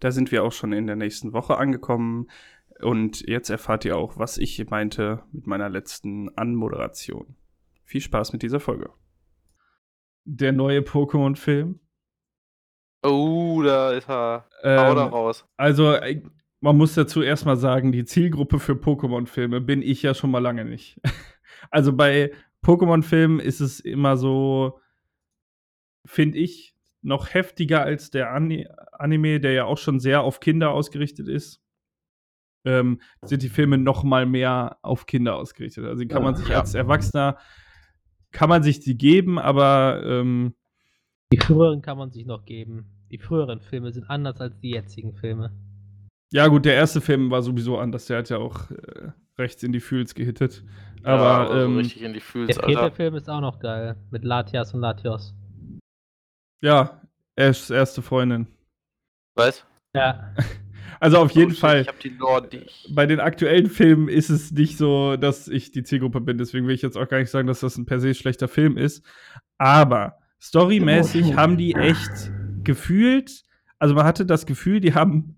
Da sind wir auch schon in der nächsten Woche angekommen. Und jetzt erfahrt ihr auch, was ich meinte mit meiner letzten Anmoderation. Viel Spaß mit dieser Folge. Der neue Pokémon-Film. Oh, da ist er. Ähm, Hau da raus. Also, äh, man muss dazu erstmal sagen, die Zielgruppe für Pokémon-Filme bin ich ja schon mal lange nicht. Also bei Pokémon-Filmen ist es immer so, finde ich, noch heftiger als der Ani Anime, der ja auch schon sehr auf Kinder ausgerichtet ist. Ähm, sind die Filme noch mal mehr auf Kinder ausgerichtet. Also die kann man sich Ja. als Erwachsener kann man sich die geben, aber ähm, Die früheren kann man sich noch geben. Die früheren Filme sind anders als die jetzigen Filme. ja gut, der erste Film war sowieso anders. Der hat ja auch äh, rechts in die Fühls gehittet. ja, Aber aber so ähm, richtig in die Der Fühls, vierte Alter. Film ist auch noch geil. Mit Latias und Latios. Ja, Ashs erste Freundin. Weißt Ja. Also auf jeden Oh, Fall. Ich hab die Lore nicht. bei den aktuellen Filmen ist es nicht so, dass ich die Zielgruppe bin. Deswegen will ich jetzt auch gar nicht sagen, dass das ein per se schlechter Film ist. Aber storymäßig haben die echt gefühlt, also man hatte das Gefühl, die haben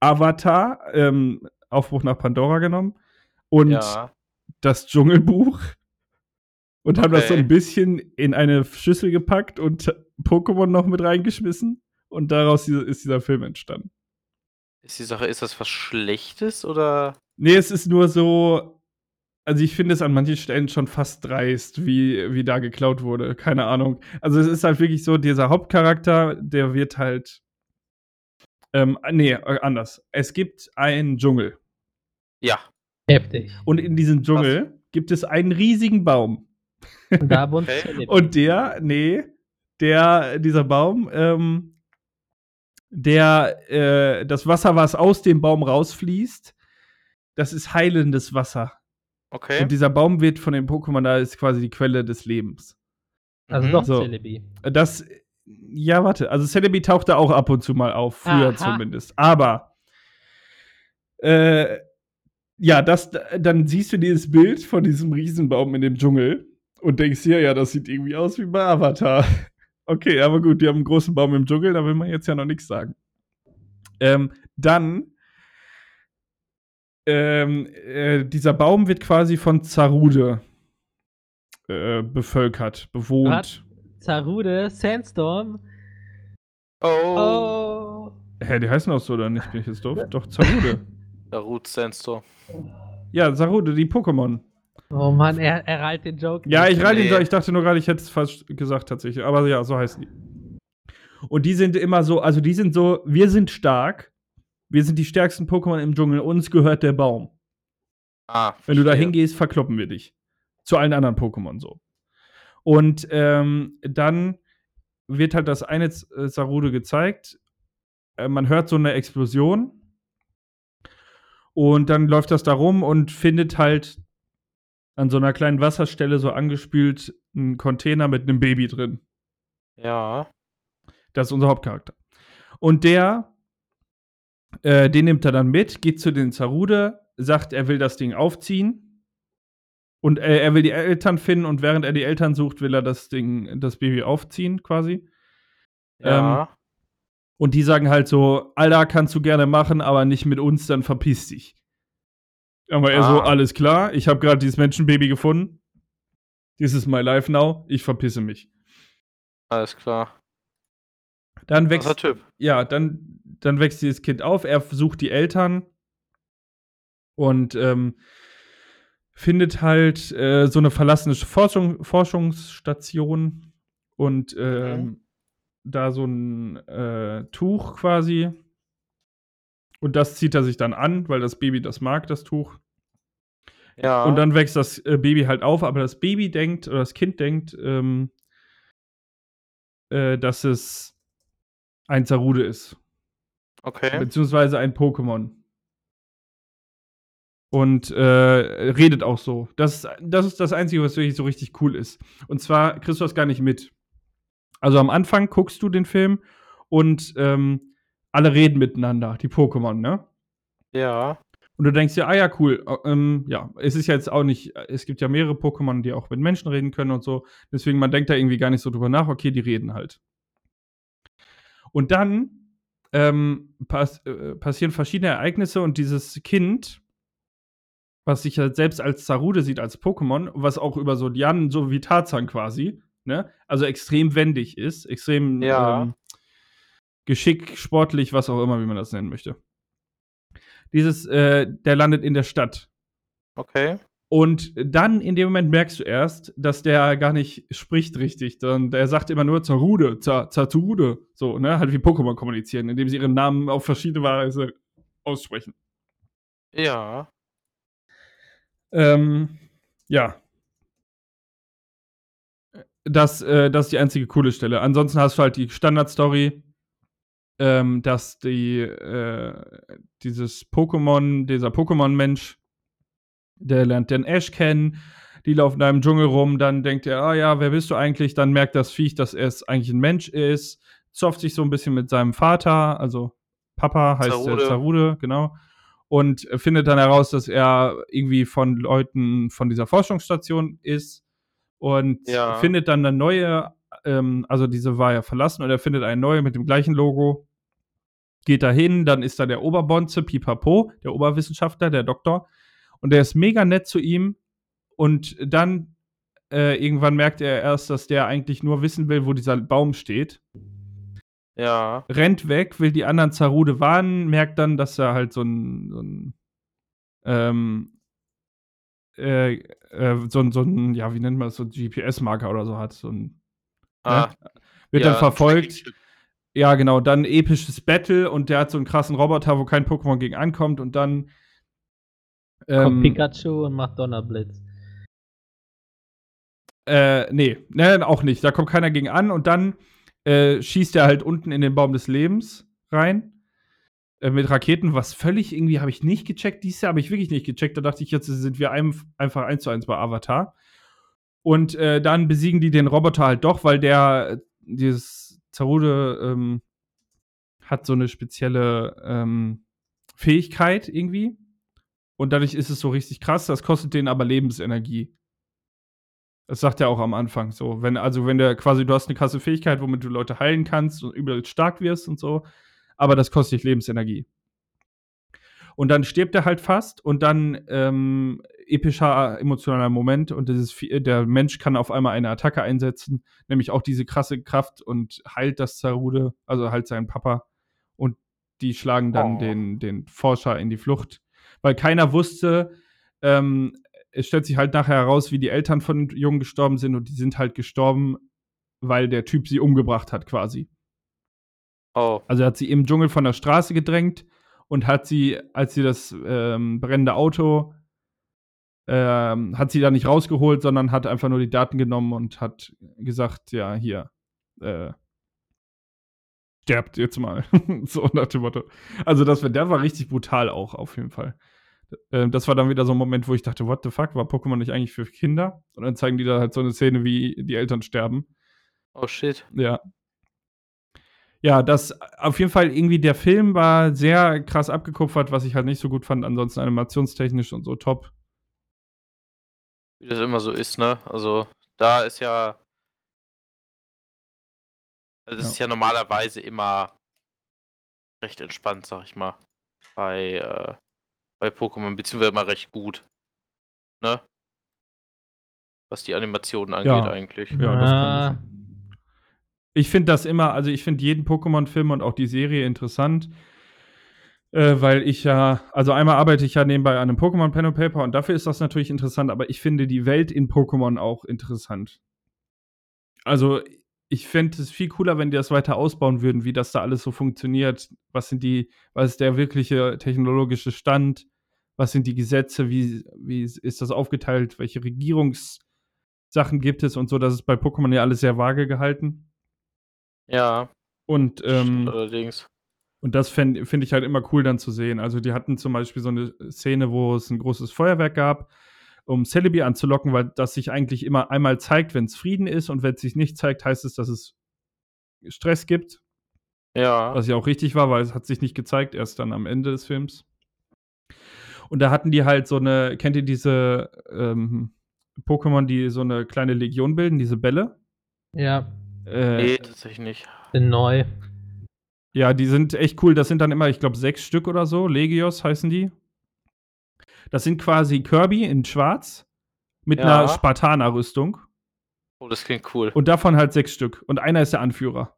Avatar, ähm, Aufbruch nach Pandora genommen und Ja. das Dschungelbuch und haben das so Okay. ein bisschen in eine Schüssel gepackt und Pokémon noch mit reingeschmissen und daraus ist dieser Film entstanden. Ist die Sache, ist das was Schlechtes oder? Nee, es ist nur so. Also ich finde es an manchen Stellen schon fast dreist, wie, wie da geklaut wurde. Keine Ahnung. Also es ist halt wirklich so, dieser Hauptcharakter, der wird halt. Ähm, nee, äh, anders. Es gibt einen Dschungel. Ja. Heftig. Und in diesem Dschungel gibt es einen riesigen Baum. Und da wohnt Okay. Und der, nee, der, dieser Baum, ähm, der, äh, das Wasser, was aus dem Baum rausfließt, das ist heilendes Wasser. Okay. Und dieser Baum wird von den Pokémon, da ist quasi die Quelle des Lebens. Also Mhm. doch So. Celebi. Das, ja, warte, also Celebi tauchte auch ab und zu mal auf, früher Aha. zumindest. Aber, äh, ja, das, dann siehst du dieses Bild von diesem Riesenbaum in dem Dschungel und denkst dir, ja, das sieht irgendwie aus wie bei Avatar. Okay, aber gut, die haben einen großen Baum im Dschungel, da will man jetzt ja noch nichts sagen. Ähm, dann, ähm, äh, dieser Baum wird quasi von Zarude äh, bevölkert, bewohnt. Was? Zarude, Sandstorm. Oh. Oh. Hä, die heißen auch so oder nicht? Bin ich jetzt doof? Doch, Zarude. Darut Sandstorm. ja, Zarude, die Pokémon. Oh Mann, er, er reilt den Joke. Ja, ich reite Nee. ihn, ich dachte nur gerade, ich hätte es falsch gesagt tatsächlich. Aber ja, so heißen die. Und die sind immer so, also die sind so, wir sind stark, wir sind die stärksten Pokémon im Dschungel, uns gehört der Baum. Ah, Wenn du da hingehst, verkloppen wir dich. Zu allen anderen Pokémon so. Und ähm, dann wird halt das eine äh, Sarude gezeigt. Äh, man hört so eine Explosion. Und dann läuft das da rum und findet halt an so einer kleinen Wasserstelle so angespült einen Container mit einem Baby drin. Ja. Das ist unser Hauptcharakter. Und der, äh, den nimmt er dann mit, geht zu den Zarude, sagt, er will das Ding aufziehen. Und äh, er will die Eltern finden und während er die Eltern sucht, will er das Ding, das Baby aufziehen, quasi. Ja. Und die sagen halt so, Alter, kannst du gerne machen, aber nicht mit uns, dann verpiss dich. Aber er so, Ah. alles klar, ich habe gerade dieses Menschenbaby gefunden. This is my life now, ich verpisse mich. Alles klar. Dann wächst, Typ. ja, dann, dann wächst dieses Kind auf, er sucht die Eltern und ähm, findet halt äh, so eine verlassene Forschung, Forschungsstation und ähm, Mhm. da so ein äh, Tuch quasi. Und das zieht er sich dann an, weil das Baby das mag, das Tuch. Ja. Und dann wächst das äh, Baby halt auf, aber das Baby denkt, oder das Kind denkt, ähm, äh, dass es ein Zarude ist. Okay. Beziehungsweise ein Pokémon. Und äh, redet auch so. Das, das ist das Einzige, was wirklich so richtig cool ist. Und zwar kriegst du das gar nicht mit. Also am Anfang guckst du den Film und ähm, alle reden miteinander, die Pokémon, ne? Ja. Und du denkst dir, ah ja, cool. äh, Ähm, ja, es ist ja jetzt auch nicht, es gibt ja mehrere Pokémon, die auch mit Menschen reden können und so. Deswegen, man denkt da irgendwie gar nicht so drüber nach, okay, die reden halt. Und dann ähm, pass äh, passieren verschiedene Ereignisse und dieses Kind, was sich halt selbst als Zarude sieht, als Pokémon, was auch über so Lianen, so wie Tarzan quasi, ne? Also extrem wendig ist, extrem Ja. ähm, Geschick, sportlich, was auch immer, wie man das nennen möchte. Dieses, äh, der landet in der Stadt. Okay. Und dann in dem Moment merkst du erst, dass der gar nicht spricht richtig. Dann, der sagt immer nur Zarude, Za- Zarude. So, ne? Halt wie Pokémon kommunizieren, indem sie ihren Namen auf verschiedene Weise aussprechen. Ja. Ähm, ja. Das, äh, das ist die einzige coole Stelle. Ansonsten hast du halt die Standardstory, ähm, dass die, äh, dieses Pokémon, dieser Pokémon-Mensch, der lernt den Ash kennen, die laufen da im Dschungel rum, dann denkt er, ah ja, wer bist du eigentlich? Dann merkt das Viech, dass er es eigentlich ein Mensch ist, zofft sich so ein bisschen mit seinem Vater, also Papa heißt Zarude. der Zarude, genau. Und findet dann heraus, dass er irgendwie von Leuten von dieser Forschungsstation ist und Ja. findet dann eine neue, ähm, also diese war ja verlassen und er findet eine neue mit dem gleichen Logo. Geht da hin, dann ist da der Oberbonze, Pipapo, der Oberwissenschaftler, der Doktor. Und der ist mega nett zu ihm. Und dann äh, irgendwann merkt er erst, dass der eigentlich nur wissen will, wo dieser Baum steht. Ja. Rennt weg, will die anderen Zarude warnen, merkt dann, dass er halt so ein, so ein ähm, äh, äh, so ein, so ein, ja, wie nennt man das, so ein GPS-Marker oder so hat. So ein, Ah, ne? Wird ja, dann verfolgt. Tracking-Chip. Ja, genau, dann episches Battle und der hat so einen krassen Roboter, wo kein Pokémon gegen ankommt und dann Kommt ähm, Pikachu und macht Donnerblitz. Äh, nee, ne, auch nicht. Da kommt keiner gegen an und dann äh, schießt er halt unten in den Baum des Lebens rein. Äh, mit Raketen, was völlig irgendwie habe ich nicht gecheckt. Dieses Jahr habe ich wirklich nicht gecheckt. Da dachte ich, jetzt sind wir ein, einfach eins zu eins bei Avatar. Und äh, dann besiegen die den Roboter halt doch, weil der, dieses Zarude ähm, hat so eine spezielle ähm, Fähigkeit irgendwie. Und dadurch ist es so richtig krass. Das kostet den aber Lebensenergie. Das sagt er auch am Anfang so. Wenn, also, wenn der quasi, du hast eine krasse Fähigkeit, womit du Leute heilen kannst und übel stark wirst und so, aber das kostet dich Lebensenergie. Und dann stirbt er halt fast und dann ähm, epischer emotionaler Moment und dieses, der Mensch kann auf einmal eine Attacke einsetzen, nämlich auch diese krasse Kraft und heilt das Zarude, also halt seinen Papa. Und die schlagen dann Oh. den, den Forscher in die Flucht. Weil keiner wusste, ähm, es stellt sich halt nachher heraus, wie die Eltern von Jungen gestorben sind und die sind halt gestorben, weil der Typ sie umgebracht hat quasi. Oh. Also er hat sie im Dschungel von der Straße gedrängt und hat sie, als sie das ähm, brennende Auto, ähm, hat sie da nicht rausgeholt, sondern hat einfach nur die Daten genommen und hat gesagt, ja, hier, äh, sterbt jetzt mal. so nach dem Motto. Also das, war- der war richtig brutal auch, auf jeden Fall. Ähm, das war dann wieder so ein Moment, wo ich dachte, what the fuck, war Pokémon nicht eigentlich für Kinder? Und dann zeigen die da halt so eine Szene, wie die Eltern sterben. Oh shit. Ja. Ja, das auf jeden Fall irgendwie der Film war sehr krass abgekupfert, was ich halt nicht so gut fand. Ansonsten animationstechnisch und so top. Wie das immer so ist, ne? Also, da ist ja. Also, das Ja. ist ja normalerweise immer recht entspannt, sag ich mal. Bei, äh, bei Pokémon, beziehungsweise immer recht gut. Ne? Was die Animationen angeht, Ja. eigentlich. Ja, das kann Ah. Ich finde das immer, also ich finde jeden Pokémon-Film und auch die Serie interessant, äh, weil ich ja, also einmal arbeite ich ja nebenbei an einem Pokémon Pen and Paper und dafür ist das natürlich interessant, aber ich finde die Welt in Pokémon auch interessant. Also ich fände es viel cooler, wenn die das weiter ausbauen würden, wie das da alles so funktioniert. Was sind die, was ist der wirkliche technologische Stand? Was sind die Gesetze? Wie, wie ist das aufgeteilt? Welche Regierungssachen gibt es und so? Das ist bei Pokémon ja alles sehr vage gehalten. Ja, Und, ähm, allerdings. und das finde find ich halt immer cool dann zu sehen. Also die hatten zum Beispiel so eine Szene, wo es ein großes Feuerwerk gab, um Celebi anzulocken, weil das sich eigentlich immer einmal zeigt, wenn es Frieden ist und wenn es sich nicht zeigt, heißt es, dass es Stress gibt. Ja. Was ja auch richtig war, weil es hat sich nicht gezeigt, erst dann am Ende des Films. Und da hatten die halt so eine, kennt ihr diese ähm, Pokémon, die so eine kleine Legion bilden, diese Bälle? Ja, Äh, nee, tatsächlich nicht. sind neu. Ja, die sind echt cool. Das sind dann immer, ich glaube, sechs Stück oder so. Legios heißen die. Das sind quasi Kirby in schwarz mit Ja. einer Spartaner-Rüstung. Oh, das klingt cool. Und davon halt sechs Stück. Und einer ist der Anführer.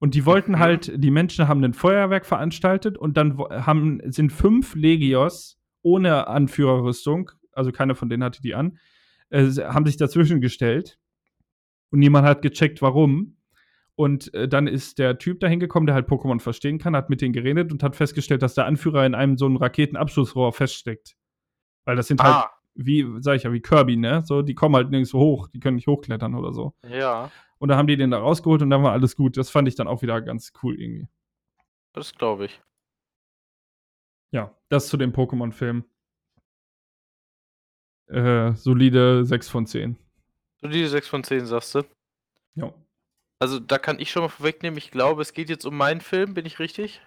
Und die wollten Mhm. halt, die Menschen haben ein Feuerwerk veranstaltet und dann haben, sind fünf Legios ohne Anführerrüstung, also keiner von denen hatte die an, äh, haben sich dazwischen gestellt. Und niemand hat gecheckt, warum. Und äh, dann ist der Typ da hingekommen, der halt Pokémon verstehen kann, hat mit denen geredet und hat festgestellt, dass der Anführer in einem so einem Raketenabschussrohr feststeckt. Weil das sind halt, Ah, wie, sag ich ja, wie Kirby, ne? So, die kommen halt nirgends hoch, die können nicht hochklettern oder so. ja, Und da haben die den da rausgeholt und dann war alles gut. Das fand ich dann auch wieder ganz cool irgendwie. das glaube ich. Ja, das zu dem Pokémon-Film. Äh, solide 6 von 10. So die 6 von 10 sagst du. Ja. Also da kann ich schon mal vorwegnehmen, ich glaube, es geht jetzt um meinen Film, bin ich richtig?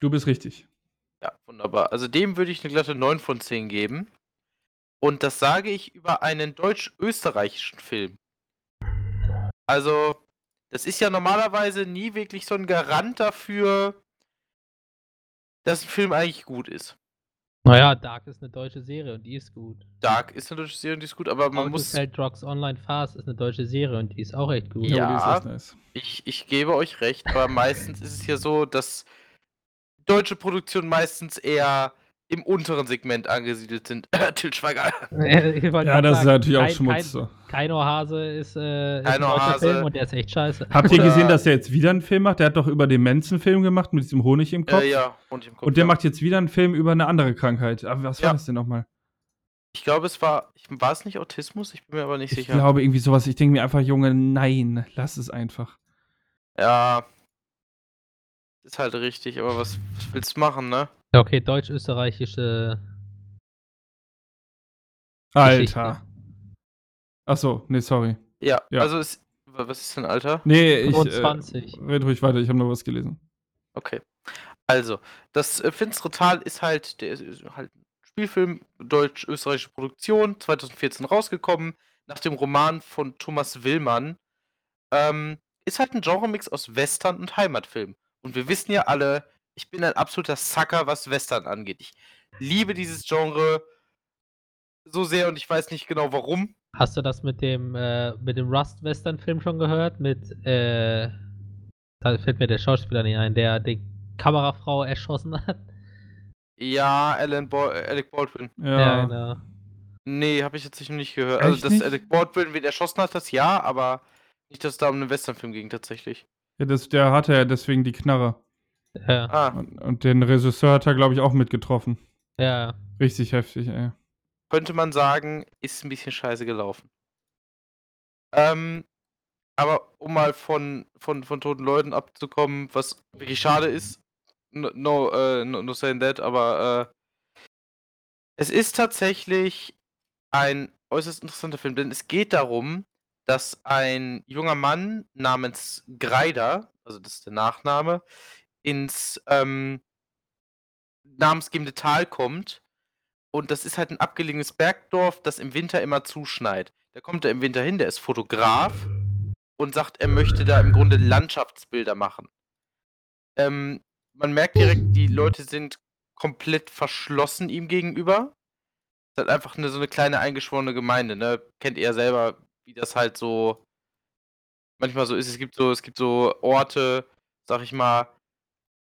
Du bist richtig. Ja, wunderbar. Also dem würde ich eine glatte 9 von 10 geben. Und das sage ich über einen deutsch-österreichischen Film. Also, das ist ja normalerweise nie wirklich so ein Garant dafür, dass ein Film eigentlich gut ist. Naja, Dark ist eine deutsche Serie und die ist gut. Dark ist eine deutsche Serie und die ist gut, aber man How muss. Sell Drugs Online Fast ist eine deutsche Serie und die ist auch echt gut. Ja. die ist echt nice. Ich, ich gebe euch recht, aber meistens ist es ja so, dass deutsche Produktionen meistens eher im unteren Segment angesiedelt sind. Til Schweiger. Ich Ja, das ist sagen, natürlich auch Schmutz. Kein, Keino Hase ist, äh, ist ein Hase. Film und der ist echt scheiße. Habt ihr gesehen, dass der jetzt wieder einen Film macht? Der hat doch über den Mensen-Film gemacht mit diesem Honig im Kopf. Äh, ja, und im Kopf. Und der ja. macht jetzt wieder einen Film über eine andere Krankheit. Aber was war Ja. das denn nochmal? Ich glaube, es war. Ich, war es nicht Autismus? Ich bin mir aber nicht Ich sicher. glaube irgendwie sowas. Ich denke mir einfach, Junge, nein, lass es einfach. Ja. Ist halt richtig, aber was, was willst du machen, ne? Ja, Okay, deutsch-österreichische. Alter. Achso, nee, sorry. Ja, Ja. also wa- Was ist denn Alter? Nee, ich. 25. Äh, red ruhig weiter, ich habe nur was gelesen. Okay. Also, das äh, Finstere Tal ist halt, der ist, ist halt ein Spielfilm, deutsch-österreichische Produktion, 2014 rausgekommen, nach dem Roman von Thomas Willmann. Ähm, ist halt ein Genremix aus Western und Heimatfilm. Und wir wissen ja alle, ich bin ein absoluter Sucker, was Western angeht. Ich liebe dieses Genre so sehr und ich weiß nicht genau warum. Hast du das mit dem, äh, mit dem Rust-Western-Film schon gehört? Mit, äh, da fällt mir der Schauspieler nicht ein, der die Kamerafrau erschossen hat. Ja, Alan Bo Alec Baldwin. Ja. genau. Nee, habe ich jetzt noch nicht gehört. Also, Echt dass nicht? Alec Baldwin wen erschossen hat, das ja, aber nicht, dass es da um einen Westernfilm ging, tatsächlich. ja das, der hatte ja deswegen die Knarre. Ja, Ah, Und, und den Regisseur hat er, glaube ich, auch mitgetroffen. ja. Richtig heftig, ey. könnte man sagen, ist ein bisschen scheiße gelaufen. Ähm, aber um mal von, von, von toten Leuten abzukommen, was wirklich schade ist, no, no, äh, no, no saying that, aber äh, es ist tatsächlich ein äußerst interessanter Film, denn es geht darum, dass ein junger Mann namens Greider, also das ist der Nachname, ins ähm, namensgebende Tal kommt. Und das ist halt ein abgelegenes Bergdorf, das im Winter immer zuschneit. Da kommt er im Winter hin, der ist Fotograf und sagt, er möchte da im Grunde Landschaftsbilder machen. Ähm, man merkt direkt, die Leute sind komplett verschlossen ihm gegenüber. Es ist halt einfach eine, so eine kleine eingeschworene Gemeinde, ne? Kennt ihr ja selber, wie das halt so manchmal so ist. Es gibt so, es gibt so Orte, sag ich mal,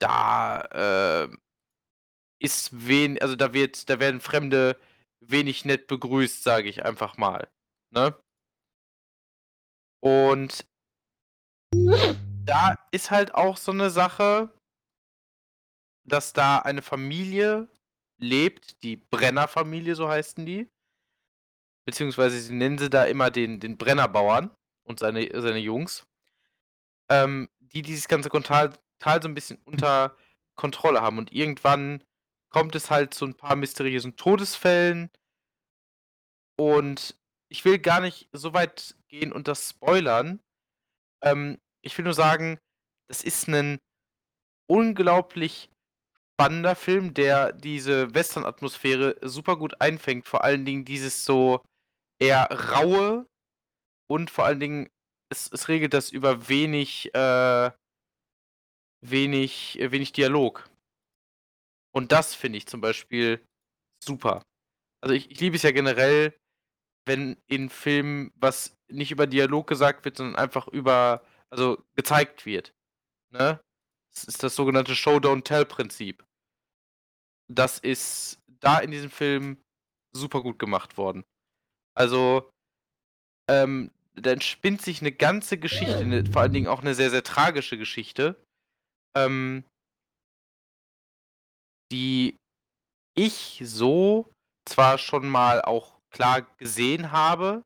da äh, ist wen, also da wird, da werden Fremde wenig nett begrüßt, sage ich einfach mal. Ne? Und da ist halt auch so eine Sache, dass da eine Familie lebt, die Brenner-Familie, so heißen die. Beziehungsweise sie nennen sie da immer den, den Brennerbauern und seine, seine Jungs. Ähm, die dieses ganze Tal, Tal so ein bisschen unter Kontrolle haben. Und irgendwann kommt es halt zu ein paar mysteriösen Todesfällen. Und ich will gar nicht so weit gehen und das spoilern. Ähm, ich will nur sagen, das ist ein unglaublich spannender Film, der diese Western-Atmosphäre super gut einfängt. Vor allen Dingen dieses so eher raue und vor allen Dingen, es, es regelt das über wenig, äh, wenig, äh, wenig Dialog. Und das finde ich zum Beispiel super. Also ich, ich liebe es ja generell, wenn in Filmen was nicht über Dialog gesagt wird, sondern einfach über, also gezeigt wird. Ne? Das ist das sogenannte Show-Don't-Tell-Prinzip. Das ist da in diesem Film super gut gemacht worden. Also, ähm, da entspinnt sich eine ganze Geschichte, ne, vor allen Dingen auch eine sehr, sehr tragische Geschichte, ähm, die ich so zwar schon mal auch klar gesehen habe,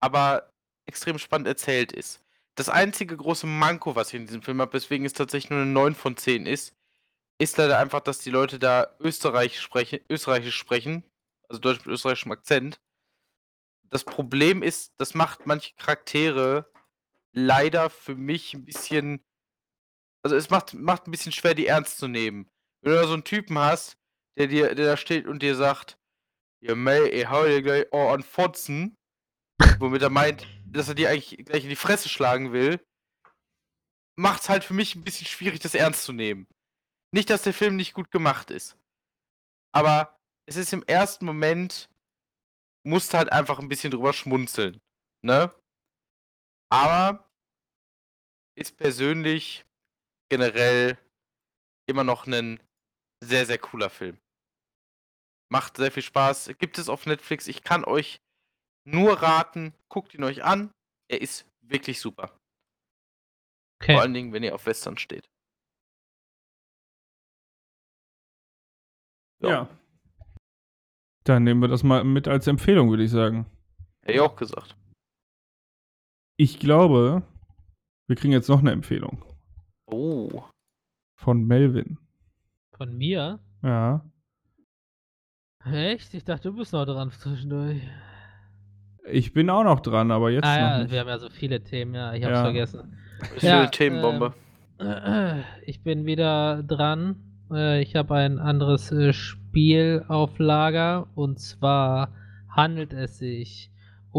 aber extrem spannend erzählt ist. Das einzige große Manko, was ich in diesem Film habe, weswegen es tatsächlich nur eine 9 von 10 ist, ist leider einfach, dass die Leute da Österreich sprechen, Österreichisch sprechen, also Deutsch mit österreichischem Akzent. Das Problem ist, das macht manche Charaktere leider für mich ein bisschen. Also es macht, macht ein bisschen schwer, die ernst zu nehmen. Wenn du da so einen Typen hast, der dir, der da steht und dir sagt, ja May, ich hau dir gleich Ohr an Fotzen, womit er meint, dass er dir eigentlich gleich in die Fresse schlagen will, macht's halt für mich ein bisschen schwierig, das ernst zu nehmen. Nicht, dass der Film nicht gut gemacht ist. Aber es ist im ersten Moment, musst halt einfach ein bisschen drüber schmunzeln. Ne? Aber ist persönlich generell immer noch ein sehr, sehr cooler Film. Macht sehr viel Spaß. Gibt es auf Netflix. Ich kann euch nur raten, guckt ihn euch an. Er ist wirklich super. Okay. Vor allen Dingen, wenn ihr auf Western steht. Ja. Ja. Dann nehmen wir das mal mit als Empfehlung, würde ich sagen. Hätte ich auch gesagt. Ich glaube, wir kriegen jetzt noch eine Empfehlung Oh. von Melvin. Von mir? Ja. Echt? Ich dachte, du bist noch dran zwischendurch. Ich bin auch noch dran, aber jetzt ah noch ja, nicht. wir haben ja so viele Themen, ja, ich hab's Ja. vergessen. Ist Ja, eine Themenbombe. Äh, Ich bin wieder dran. Äh, Ich habe ein anderes äh, Spiel auf Lager und zwar handelt es sich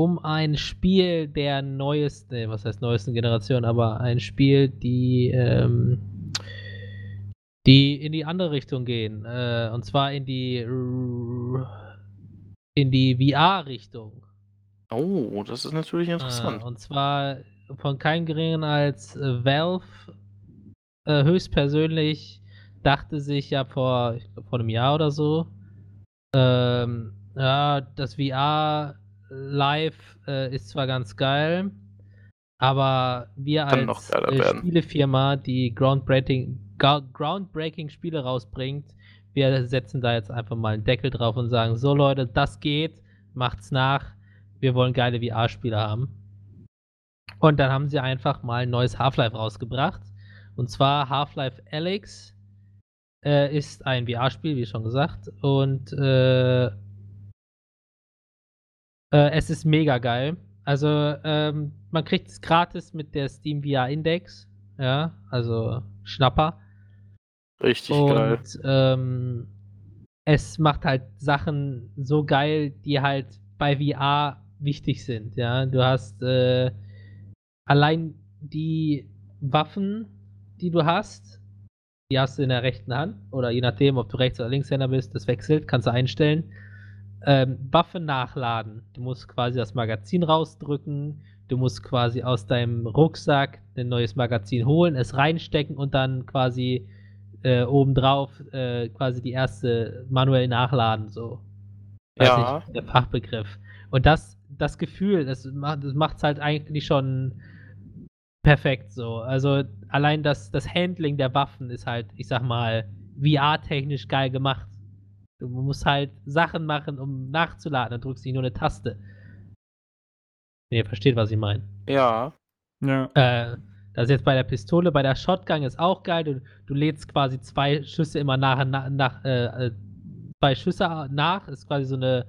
um ein Spiel der neuesten, nee, was heißt neuesten Generation, aber ein Spiel, die ähm, die in die andere Richtung gehen äh, und zwar in die in die VR-Richtung. Oh, das ist natürlich Äh, interessant. und zwar von keinem geringeren als äh, Valve äh, höchstpersönlich dachte sich ja vor, glaub, vor einem Jahr oder so, ähm, ja, das VR live äh, ist zwar ganz geil, aber wir Kann als äh. Spielefirma, die groundbreaking, groundbreaking Spiele rausbringt, wir setzen da jetzt einfach mal einen Deckel drauf und sagen, so Leute, das geht, macht's nach, wir wollen geile VR-Spiele haben. Und dann haben sie einfach mal ein neues Half-Life rausgebracht. Und zwar Half-Life Alyx äh, ist ein VR-Spiel, wie schon gesagt. Und äh, äh, es ist mega geil. Also ähm, man kriegt es gratis mit der Steam VR Index. Ja, also Schnapper. Richtig geil. Und ähm, es macht halt Sachen so geil, die halt bei VR wichtig sind. Ja, du hast äh, allein die Waffen, die du hast, die hast du in der rechten Hand oder je nachdem, ob du Rechts- oder Linkshänder bist, das wechselt, kannst du einstellen. Ähm, Waffe nachladen. Du musst quasi das Magazin rausdrücken. Du musst quasi aus deinem Rucksack ein neues Magazin holen, es reinstecken und dann quasi äh, obendrauf äh, quasi die erste manuell nachladen, so. Weiß Ja. nicht, der Fachbegriff. Und das, das Gefühl, das macht es macht's halt eigentlich schon perfekt so. Also allein das, das Handling der Waffen ist halt, ich sag mal, VR-technisch geil gemacht. Du musst halt Sachen machen, um nachzuladen, dann drückst du nicht nur eine Taste. Wenn ihr versteht, was ich meine. Ja. Ja. Äh, das ist jetzt bei der Pistole, bei der Shotgun ist auch geil. Du, du lädst quasi zwei Schüsse immer nach, nach, nach äh, äh, zwei Schüsse nach. Ist quasi so eine,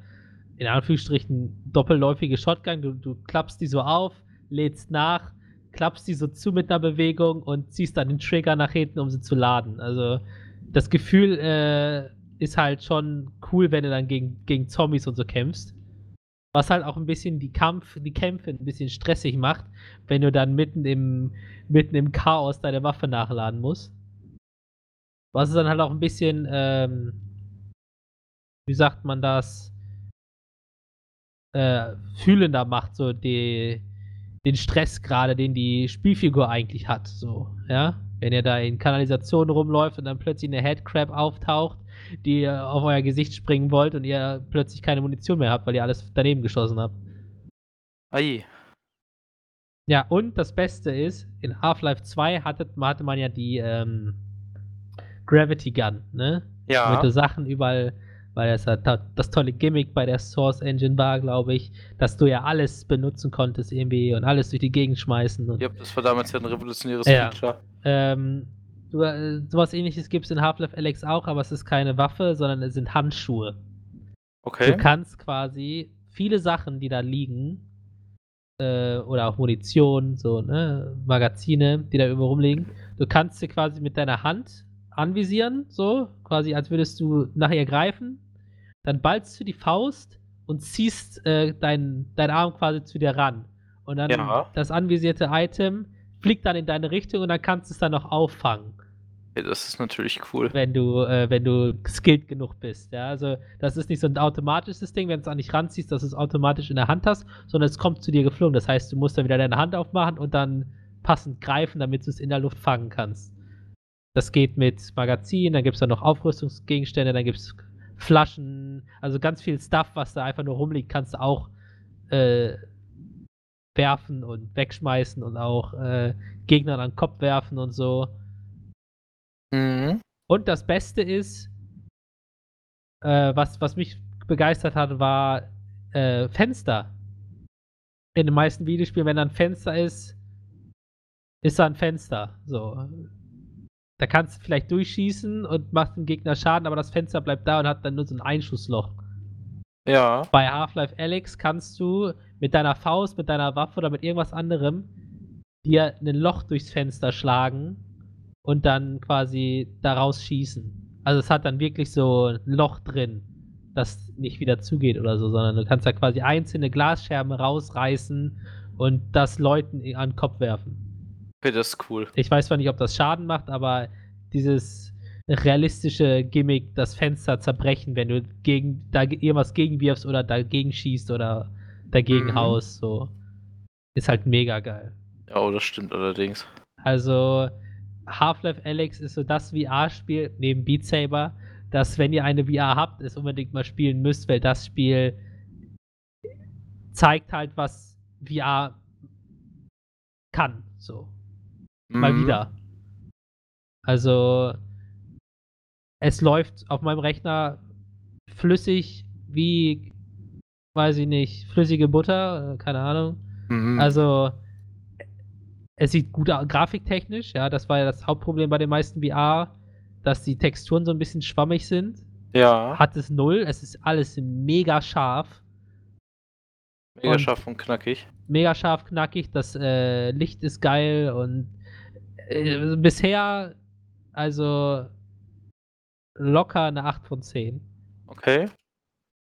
in Anführungsstrichen, doppelläufige Shotgun. Du, du klappst die so auf, lädst nach, klappst die so zu mit einer Bewegung und ziehst dann den Trigger nach hinten, um sie zu laden. Also das Gefühl äh, ist halt schon cool, wenn du dann gegen, gegen Zombies und so kämpfst. Was halt auch ein bisschen die Kampf, die Kämpfe ein bisschen stressig macht, wenn du dann mitten im, mitten im Chaos deine Waffe nachladen musst. Was es dann halt auch ein bisschen, ähm, wie sagt man das, äh, fühlender macht, so die, den Stress gerade, den die Spielfigur eigentlich hat, so, ja. Wenn ihr da in Kanalisationen rumläuft und dann plötzlich eine Headcrab auftaucht, die auf euer Gesicht springen wollt und ihr plötzlich keine Munition mehr habt, weil ihr alles daneben geschossen habt. Ei. Ja, und das Beste ist, in Half-Life 2 hatte, hatte man ja die ähm, Gravity Gun, ne? Ja. Womit du Sachen überall, weil das das tolle Gimmick bei der Source Engine war, glaube ich, dass du ja alles benutzen konntest irgendwie und alles durch die Gegend schmeißen. Und, Ja, das war damals ja ein revolutionäres Ja. Feature. ähm, du, äh, sowas ähnliches gibt es in Half-Life Alex auch, aber es ist keine Waffe, sondern es sind Handschuhe. Okay. Du kannst quasi viele Sachen, die da liegen, äh, oder auch Munition, so, ne, Magazine, die da irgendwo rumliegen, du kannst sie quasi mit deiner Hand anvisieren, so, quasi als würdest du nach ihr greifen, dann ballst du die Faust und ziehst äh, deinen dein Arm quasi zu dir ran. Und dann Ja. das anvisierte Item fliegt dann in deine Richtung und dann kannst du es dann noch auffangen Ja, das ist natürlich cool. wenn du, äh, wenn du skilled genug bist. Ja, also das ist nicht so ein automatisches Ding, wenn du es an dich ranziehst, dass du es automatisch in der Hand hast, sondern es kommt zu dir geflogen. Das heißt, du musst dann wieder deine Hand aufmachen und dann passend greifen, damit du es in der Luft fangen kannst. Das geht mit Magazin, dann gibt es dann noch Aufrüstungsgegenstände, dann gibt es Flaschen, also ganz viel Stuff, was da einfach nur rumliegt, kannst du auch äh, werfen und wegschmeißen und auch äh, Gegnern an den Kopf werfen und so. Mhm. Und das Beste ist, äh, was, was mich begeistert hat, war äh, Fenster. In den meisten Videospielen, wenn da ein Fenster ist, ist da ein Fenster. So. Da kannst du vielleicht durchschießen und machst dem Gegner Schaden, aber das Fenster bleibt da und hat dann nur so ein Einschussloch. Ja. Bei Half-Life Alyx kannst du mit deiner Faust, mit deiner Waffe oder mit irgendwas anderem dir ein Loch durchs Fenster schlagen und dann quasi daraus schießen. Also es hat dann wirklich so ein Loch drin, das nicht wieder zugeht oder so, sondern du kannst da quasi einzelne Glasscherben rausreißen und das Leuten an den Kopf werfen. Okay, das ist cool. Ich weiß zwar nicht, ob das Schaden macht, aber dieses realistische Gimmick, das Fenster zerbrechen, wenn du gegen, da irgendwas gegenwirfst oder dagegen schießt oder dagegen Mhm. haust, so. Ist halt mega geil. Ja, oh, das stimmt allerdings. Also, Half-Life Alyx ist so das VR-Spiel neben Beat Saber, das, wenn ihr eine VR habt, es unbedingt mal spielen müsst, weil das Spiel zeigt halt, was VR kann, so. Mal Mhm. wieder. Also, es läuft auf meinem Rechner flüssig wie, weiß ich nicht, flüssige Butter, äh, keine Ahnung. Mhm. Also, es sieht gut aus, grafiktechnisch, ja, das war ja das Hauptproblem bei den meisten VR, dass die Texturen so ein bisschen schwammig sind. ja. Hat es null, es ist alles mega scharf. Mega und- scharf und knackig. mega scharf, knackig, das äh, Licht ist geil und äh, bisher also locker eine 8 von 10. Okay.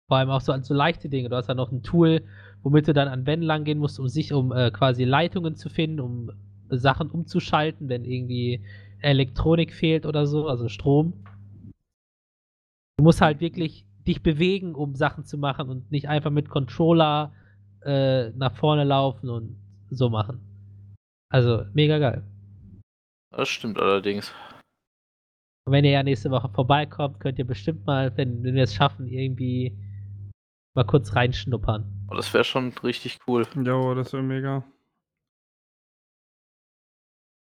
Vor allem auch so, so leichte Dinge. Du hast ja noch ein Tool, womit du dann an Wänden lang gehen musst, um sich, um äh, quasi Leitungen zu finden, um Sachen umzuschalten, wenn irgendwie Elektronik fehlt oder so, also Strom. Du musst halt wirklich dich bewegen, um Sachen zu machen und nicht einfach mit Controller äh, nach vorne laufen und so machen. Also, mega geil. Das stimmt allerdings. Und wenn ihr ja nächste Woche vorbeikommt, könnt ihr bestimmt mal, wenn, wenn wir es schaffen, irgendwie mal kurz reinschnuppern. Oh, das wäre schon richtig cool. Jo, das wäre mega.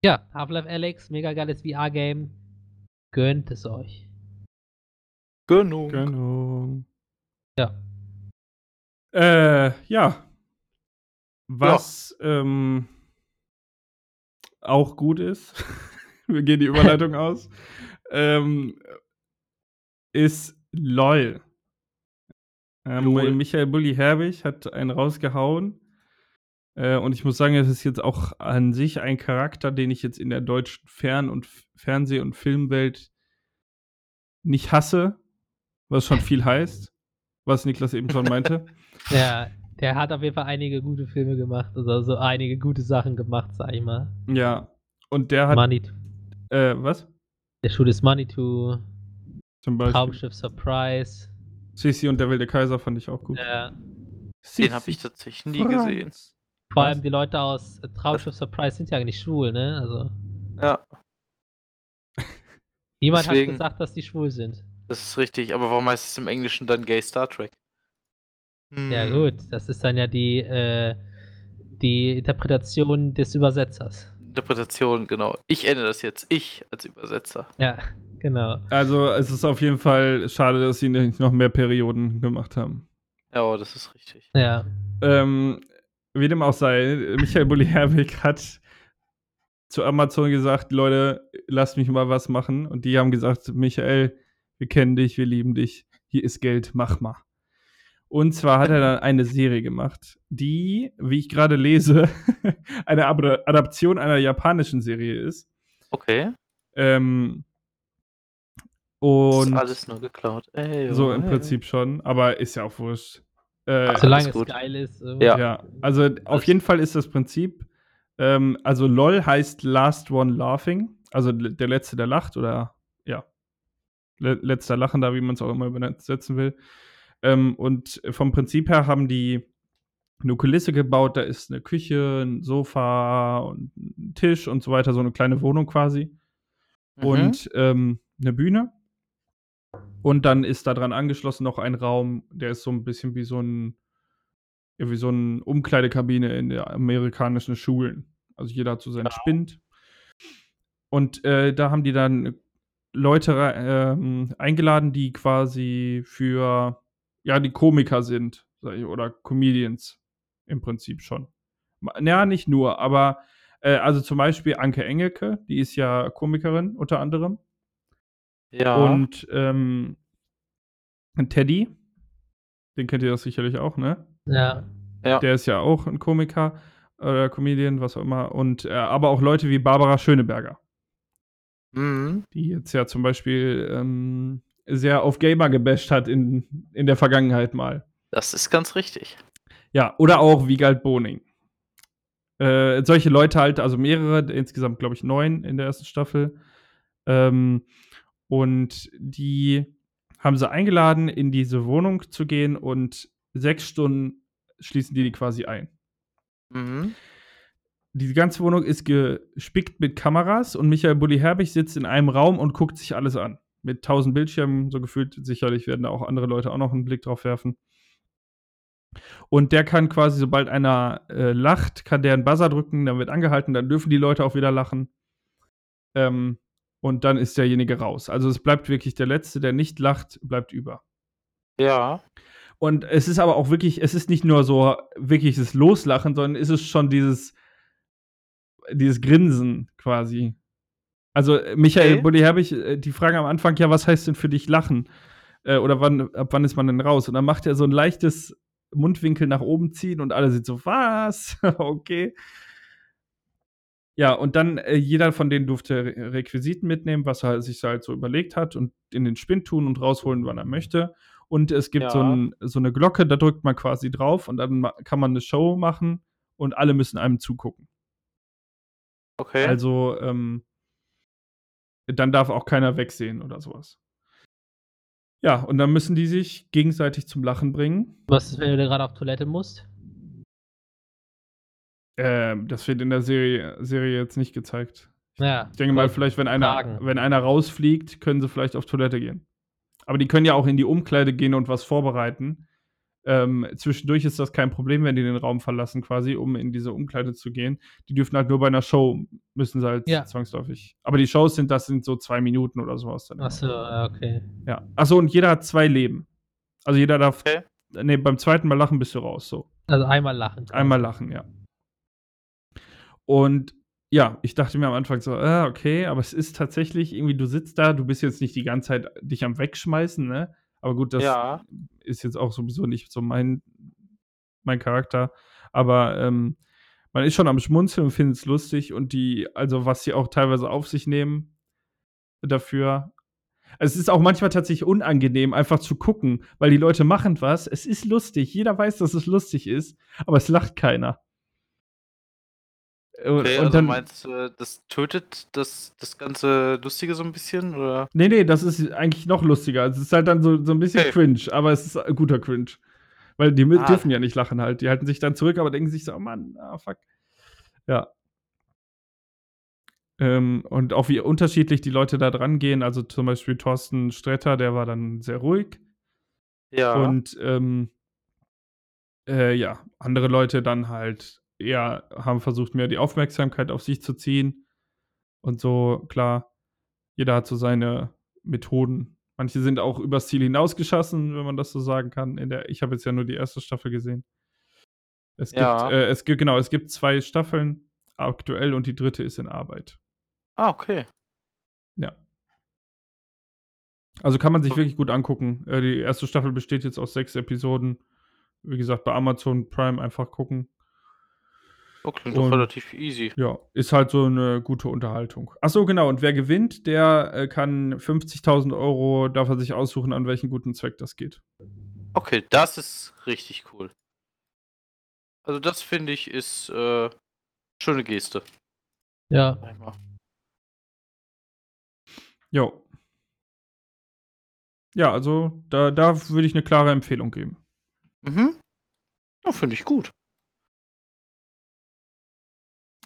Ja, Half-Life Alex, mega geiles VR-Game. Gönnt es euch. Genug. Genau. Ja. Äh, ja. Was ähm, auch gut ist, wir gehen die Überleitung aus, ähm, ist LOL. Ähm. Michael Bulli Herbig hat einen rausgehauen. Äh, und ich muss sagen, es ist jetzt auch an sich ein Charakter, den ich jetzt in der deutschen Fern- und Fernseh- und Filmwelt nicht hasse, was schon viel heißt, was Niklas eben schon meinte. Ja, der hat auf jeden Fall einige gute Filme gemacht, also so einige gute Sachen gemacht, sag ich mal. Ja, und der hat, Money. äh, was? Der Shoot is Money to, Zum Beispiel. Traumschiff Surprise. Sissi und der wilde Kaiser fand ich auch gut. Ja. Den habe ich tatsächlich nie gesehen. Vor Was? allem die Leute aus äh, Traumschiff Surprise sind ja eigentlich schwul, ne? Also. Ja, Niemand Deswegen- hat gesagt, dass die schwul sind. das ist richtig. Aber warum heißt es im Englischen dann Gay Star Trek? Ja, Hm, gut, das ist dann ja die, äh, die Interpretation des Übersetzers. Interpretation, genau. Ich ändere das jetzt. Ich als Übersetzer. Ja, genau. Also es ist auf jeden Fall schade, dass sie nicht noch mehr Perioden gemacht haben. Ja, oh, das ist richtig. Ja. Ähm, wie dem auch sei, Michael Bulli-Herbig hat zu Amazon gesagt, Leute, lasst mich mal was machen. Und die haben gesagt, Michael, wir kennen dich, wir lieben dich, hier ist Geld, mach mal. Und zwar hat er dann eine Serie gemacht, die, wie ich gerade lese, eine Adaption einer japanischen Serie ist. Okay. Ähm, und ist alles nur geklaut. Ey, so oh, im ey. Prinzip schon, aber ist ja auch wurscht. Äh, Solange es gut. geil ist. äh, Ja. Ja, also auf jeden Fall ist das Prinzip, ähm, also LOL heißt Last One Laughing, also der Letzte, der lacht oder ja, le letzter Lachender, wie man es auch immer übersetzen will. Ähm, und vom Prinzip her haben die eine Kulisse gebaut, da ist eine Küche, ein Sofa und ein Tisch und so weiter, so eine kleine Wohnung quasi Mhm. und ähm, eine Bühne. Und dann ist daran angeschlossen noch ein Raum, der ist so ein bisschen wie so ein, wie so eine Umkleidekabine in den amerikanischen Schulen. Also jeder hat so seinen Spind. Und äh, da haben die dann Leute ähm, eingeladen, die quasi für, ja, die Komiker sind, ich, oder Comedians im Prinzip schon. Ma- Ja, nicht nur, aber äh, also zum Beispiel Anke Engelke, die ist ja Komikerin unter anderem. Ja. Und ähm, Teddy, den kennt ihr das sicherlich auch, ne? Ja. ja. Der ist ja auch ein Komiker oder Comedian, was auch immer. Und äh, aber auch Leute wie Barbara Schöneberger, Mhm. die jetzt ja zum Beispiel ähm, sehr auf Gamer gebasht hat in, in der Vergangenheit mal. Das ist ganz richtig. Ja, oder auch Wiegald Boning. Äh, solche Leute halt, also mehrere, insgesamt glaube ich neun in der ersten Staffel. Ähm, und die haben sie eingeladen, in diese Wohnung zu gehen und sechs Stunden schließen die die quasi ein. Mhm. Die ganze Wohnung ist gespickt mit Kameras und Michael Bulli-Herbig sitzt in einem Raum und guckt sich alles an. Mit tausend Bildschirmen, so gefühlt. Sicherlich werden da auch andere Leute auch noch einen Blick drauf werfen. Und der kann quasi, sobald einer äh, lacht, kann der einen Buzzer drücken, dann wird angehalten, dann dürfen die Leute auch wieder lachen. Ähm, und dann ist derjenige raus. Also es bleibt wirklich der Letzte, der nicht lacht, bleibt über. Ja. Und es ist aber auch wirklich, es ist nicht nur so wirkliches Loslachen, sondern es ist schon dieses, dieses Grinsen quasi. Also äh, Michael Okay. Bulli Herbig, äh, die fragen am Anfang, ja, was heißt denn für dich lachen? Äh, oder wann, ab wann ist man denn raus? Und dann macht er so ein leichtes Mundwinkel nach oben ziehen und alle sind so, was? okay. Ja, und dann äh, jeder von denen durfte Re Requisiten mitnehmen, was er sich halt so überlegt hat und in den Spind tun und rausholen, wann er möchte. Und es gibt Ja. so, ein, so eine Glocke, da drückt man quasi drauf und dann kann man eine Show machen und alle müssen einem zugucken. Okay. Also, ähm, dann darf auch keiner wegsehen oder sowas. Ja, und dann müssen die sich gegenseitig zum Lachen bringen. Was ist, wenn du gerade auf Toilette musst? Ähm, das wird in der Serie, Serie jetzt nicht gezeigt. Ja. Ich denke mal, vielleicht, wenn einer, fragen. wenn einer rausfliegt, können sie vielleicht auf Toilette gehen. Aber die können ja auch in die Umkleide gehen und was vorbereiten. Ähm, zwischendurch ist das kein Problem, wenn die den Raum verlassen, quasi, um in diese Umkleide zu gehen. Die dürfen halt nur bei einer Show, müssen sie halt Ja. zwangsläufig. Aber die Shows sind, das sind so zwei Minuten oder sowas dann. Achso, ja, okay. Ja. Achso, und jeder hat zwei Leben. Also jeder darf. Okay. Nee, beim zweiten Mal lachen bist du raus. So. Also einmal lachen. Einmal lachen, ja. Und ja, ich dachte mir am Anfang so, ah, okay, aber es ist tatsächlich irgendwie, du sitzt da, du bist jetzt nicht die ganze Zeit dich am Wegschmeißen, ne? Aber gut, das Ja. ist jetzt auch sowieso nicht so mein, mein Charakter. Aber ähm, man ist schon am Schmunzeln und findet es lustig und die, also was sie auch teilweise auf sich nehmen dafür. Also es ist auch manchmal tatsächlich unangenehm, einfach zu gucken, weil die Leute machen was. Es ist lustig, jeder weiß, dass es lustig ist, aber es lacht keiner. Und, Okay, und also dann, meinst du, das tötet das, das ganze Lustige so ein bisschen? Oder? nee, nee, das ist eigentlich noch lustiger. Also, es ist halt dann so, so ein bisschen Okay. cringe, aber es ist ein guter Cringe. Weil die Ah. dürfen ja nicht lachen halt. Die halten sich dann zurück, aber denken sich so, oh Mann, ah, fuck. Ja. Ähm, und auch wie unterschiedlich die Leute da dran gehen. Also zum Beispiel Thorsten Stretter, der war dann sehr ruhig. Ja. Und ähm, äh, ja, andere Leute dann halt eher haben versucht, mehr die Aufmerksamkeit auf sich zu ziehen. Und so, klar, jeder hat so seine Methoden. Manche sind auch übers Ziel hinausgeschossen, wenn man das so sagen kann. In der, ich habe jetzt ja nur die erste Staffel gesehen. Es gibt, Ja. äh, es gibt, genau, es gibt zwei Staffeln aktuell und die dritte ist in Arbeit. ah, okay. Ja. Also kann man sich wirklich gut angucken. Äh, die erste Staffel besteht jetzt aus sechs Episoden. Wie gesagt, bei Amazon Prime einfach gucken. Oh, klingt Und- doch relativ easy. Ja, ist halt so eine gute Unterhaltung. Ach so, genau. Und wer gewinnt, der äh, kann 50.000 Euro, darf er sich aussuchen, an welchen guten Zweck das geht. Okay, das ist richtig cool. Also das finde ich ist äh, schöne Geste. Ja. Jo. Ja, also da, da würde ich eine klare Empfehlung geben. Mhm. Ja, finde ich gut.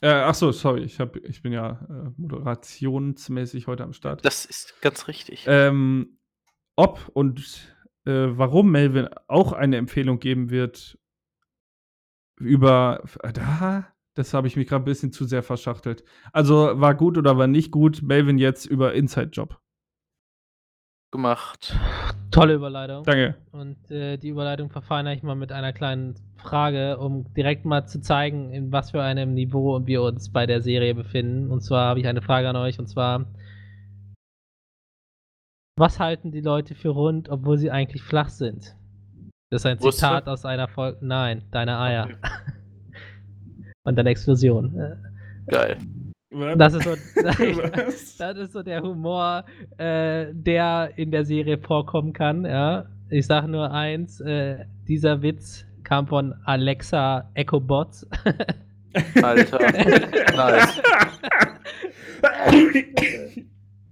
Äh, ach so, sorry, ich, hab, ich bin ja äh, moderationsmäßig heute am Start. Das ist ganz richtig. Ähm, ob und äh, warum Melvin auch eine Empfehlung geben wird über äh, da, das habe ich mich gerade ein bisschen zu sehr verschachtelt. Also war gut oder war nicht gut, Melvin jetzt über Inside Job. Gemacht. Tolle Überleitung. Danke. Und äh, die Überleitung verfeinere ich mal mit einer kleinen Frage, um direkt mal zu zeigen, in was für einem Niveau wir uns bei der Serie befinden. Und zwar habe ich eine Frage an euch, und zwar: Was halten die Leute für rund, obwohl sie eigentlich flach sind? Das ist ein Brüste? Zitat aus einer Folge. Nein, deine Eier. Okay. Und deine Explosion. Geil. Das ist so. Das ist so der Humor, äh, der in der Serie vorkommen kann, ja. Ich sage nur eins, äh, dieser Witz kam von Alexa EchoBots. Alter. nice.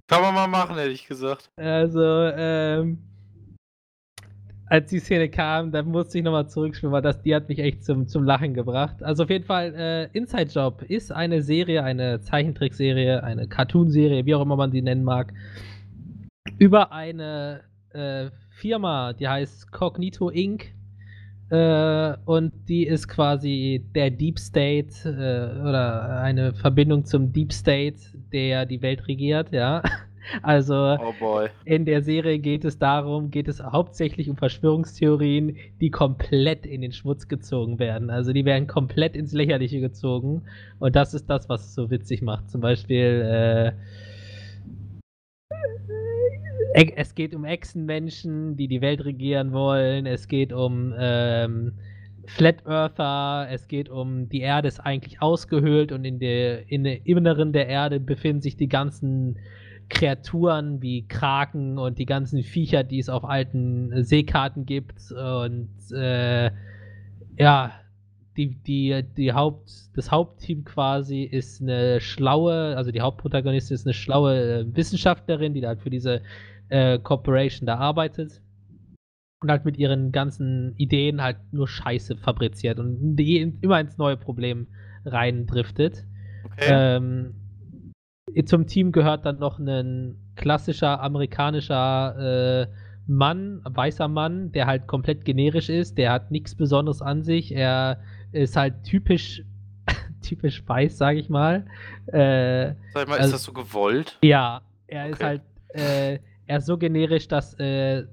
Kann man mal machen, hätte ich gesagt. Also, ähm, als die Szene kam, da musste ich nochmal zurückspielen, weil das, die hat mich echt zum, zum Lachen gebracht. Also auf jeden Fall, äh, Inside Job ist eine Serie, eine Zeichentrickserie, eine Cartoonserie, wie auch immer man sie nennen mag, über eine äh, Firma, die heißt Cognito Inc. Äh, und die ist quasi der Deep State äh, oder eine Verbindung zum Deep State, der die Welt regiert, ja. Also Oh in der Serie geht es darum, geht es hauptsächlich um Verschwörungstheorien, die komplett in den Schmutz gezogen werden. Also die werden komplett ins Lächerliche gezogen. Und das ist das, was es so witzig macht. Zum Beispiel, äh, es geht um Echsenmenschen, die die Welt regieren wollen. Es geht um ähm, Flat Earther. Es geht um, die Erde ist eigentlich ausgehöhlt und in der, in der Inneren der Erde befinden sich die ganzen Kreaturen wie Kraken und die ganzen Viecher, die es auf alten äh, Seekarten gibt. Und äh, ja, die, die, die Haupt, das Hauptteam quasi ist eine schlaue, also die Hauptprotagonistin ist eine schlaue äh, Wissenschaftlerin, die da halt für diese äh, Corporation da arbeitet. Und halt mit ihren ganzen Ideen halt nur Scheiße fabriziert und die immer ins neue Problem reindriftet. Okay. Ähm, zum Team gehört dann noch ein klassischer amerikanischer äh, Mann, weißer Mann, der halt komplett generisch ist. Der hat nichts Besonderes an sich. Er ist halt typisch, typisch weiß, sage ich mal. Äh, Sag mal, also- ist das so gewollt? ja, er ist Okay. halt, äh, er ist so generisch, dass äh,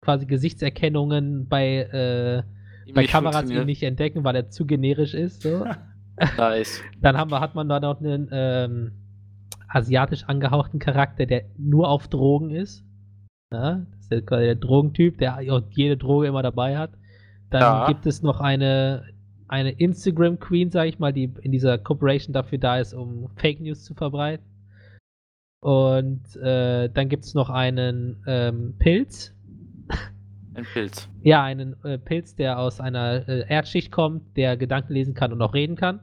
quasi Gesichtserkennungen bei, äh, bei Kameras ihn nicht entdecken, weil er zu generisch ist. So. Nice. Dann haben wir, hat man da noch einen ähm, asiatisch angehauchten Charakter, der nur auf Drogen ist. Ja, das ist der, quasi der Drogentyp, der jede Droge immer dabei hat. Dann Ja. gibt es noch eine, eine Instagram Queen, sage ich mal, die in dieser Corporation dafür da ist, um Fake News zu verbreiten. Und äh, dann gibt es noch einen ähm, Pilz, Ein Pilz. ja, einen äh, Pilz, der aus einer äh, Erdschicht kommt, der Gedanken lesen kann und auch reden kann.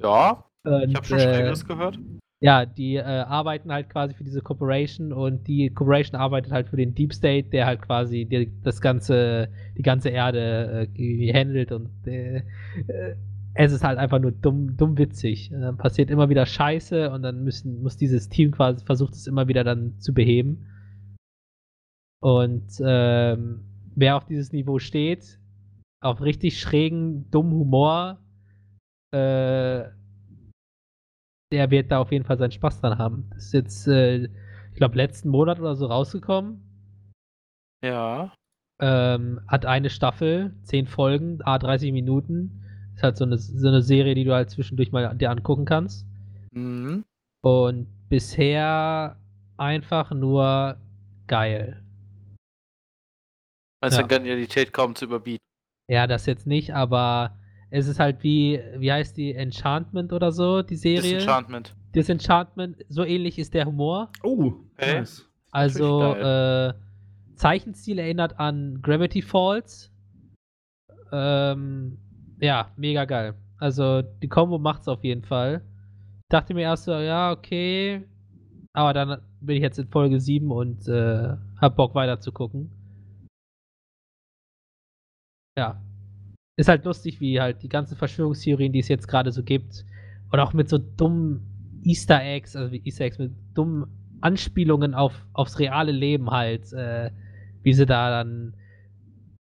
Ja, Und, ich habe schon äh, Schrägeres gehört. Ja, die äh, arbeiten halt quasi für diese Corporation und die Corporation arbeitet halt für den Deep State, der halt quasi die, das ganze, die ganze Erde äh, handelt und äh, äh, es ist halt einfach nur dumm, dumm witzig. Und dann passiert immer wieder Scheiße und dann müssen, muss dieses Team quasi versucht es immer wieder dann zu beheben. Und ähm, wer auf dieses Niveau steht, auf richtig schrägen, dummen Humor, äh, der wird da auf jeden Fall seinen Spaß dran haben. Das ist jetzt, äh, ich glaube, letzten Monat oder so rausgekommen. Ja. Ähm, hat eine Staffel, zehn Folgen, a 30 Minuten. Ist halt so eine, so eine Serie, die du halt zwischendurch mal dir angucken kannst. Mhm. Und bisher einfach nur geil. Meinst Ja. Genialität kaum zu überbieten? Ja, das jetzt nicht, aber es ist halt wie, wie heißt die, Enchantment oder so, die Serie? Disenchantment. Disenchantment, so ähnlich ist der Humor. Oh, Okay. nice. Also äh, Zeichenstil erinnert an Gravity Falls. Ähm, ja, mega geil. Also die Combo macht's auf jeden Fall. Dachte mir erst so, ja, okay. Aber dann bin ich jetzt in Folge 7 und äh, hab Bock weiter zu gucken. Ja. Ist halt lustig, wie halt die ganzen Verschwörungstheorien, die es jetzt gerade so gibt, und auch mit so dummen Easter Eggs, also wie Easter Eggs, mit dummen Anspielungen auf, aufs reale Leben halt, äh, wie sie da dann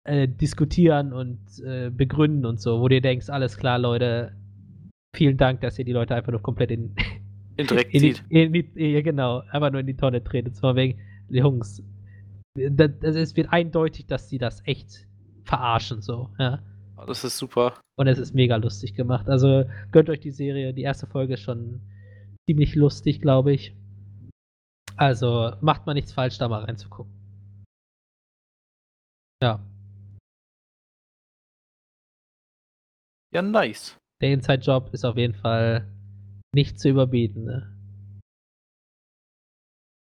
äh, diskutieren und äh, begründen und so, wo du dir denkst, alles klar, Leute, vielen Dank, dass ihr die Leute einfach nur komplett in, In Dreck in, die, zieht. in die, genau, einfach nur in die Tonne treten. Zwar wegen, Jungs, das, das, es wird eindeutig, dass sie das echt verarschen, so, ja. Das ist super. Und es ist mega lustig gemacht. Also gönnt euch die Serie. Die erste Folge ist schon ziemlich lustig, glaube ich. Also macht man nichts falsch, da mal reinzugucken. Ja, Ja, nice. der Inside-Job ist auf jeden Fall nicht zu überbieten. Ne?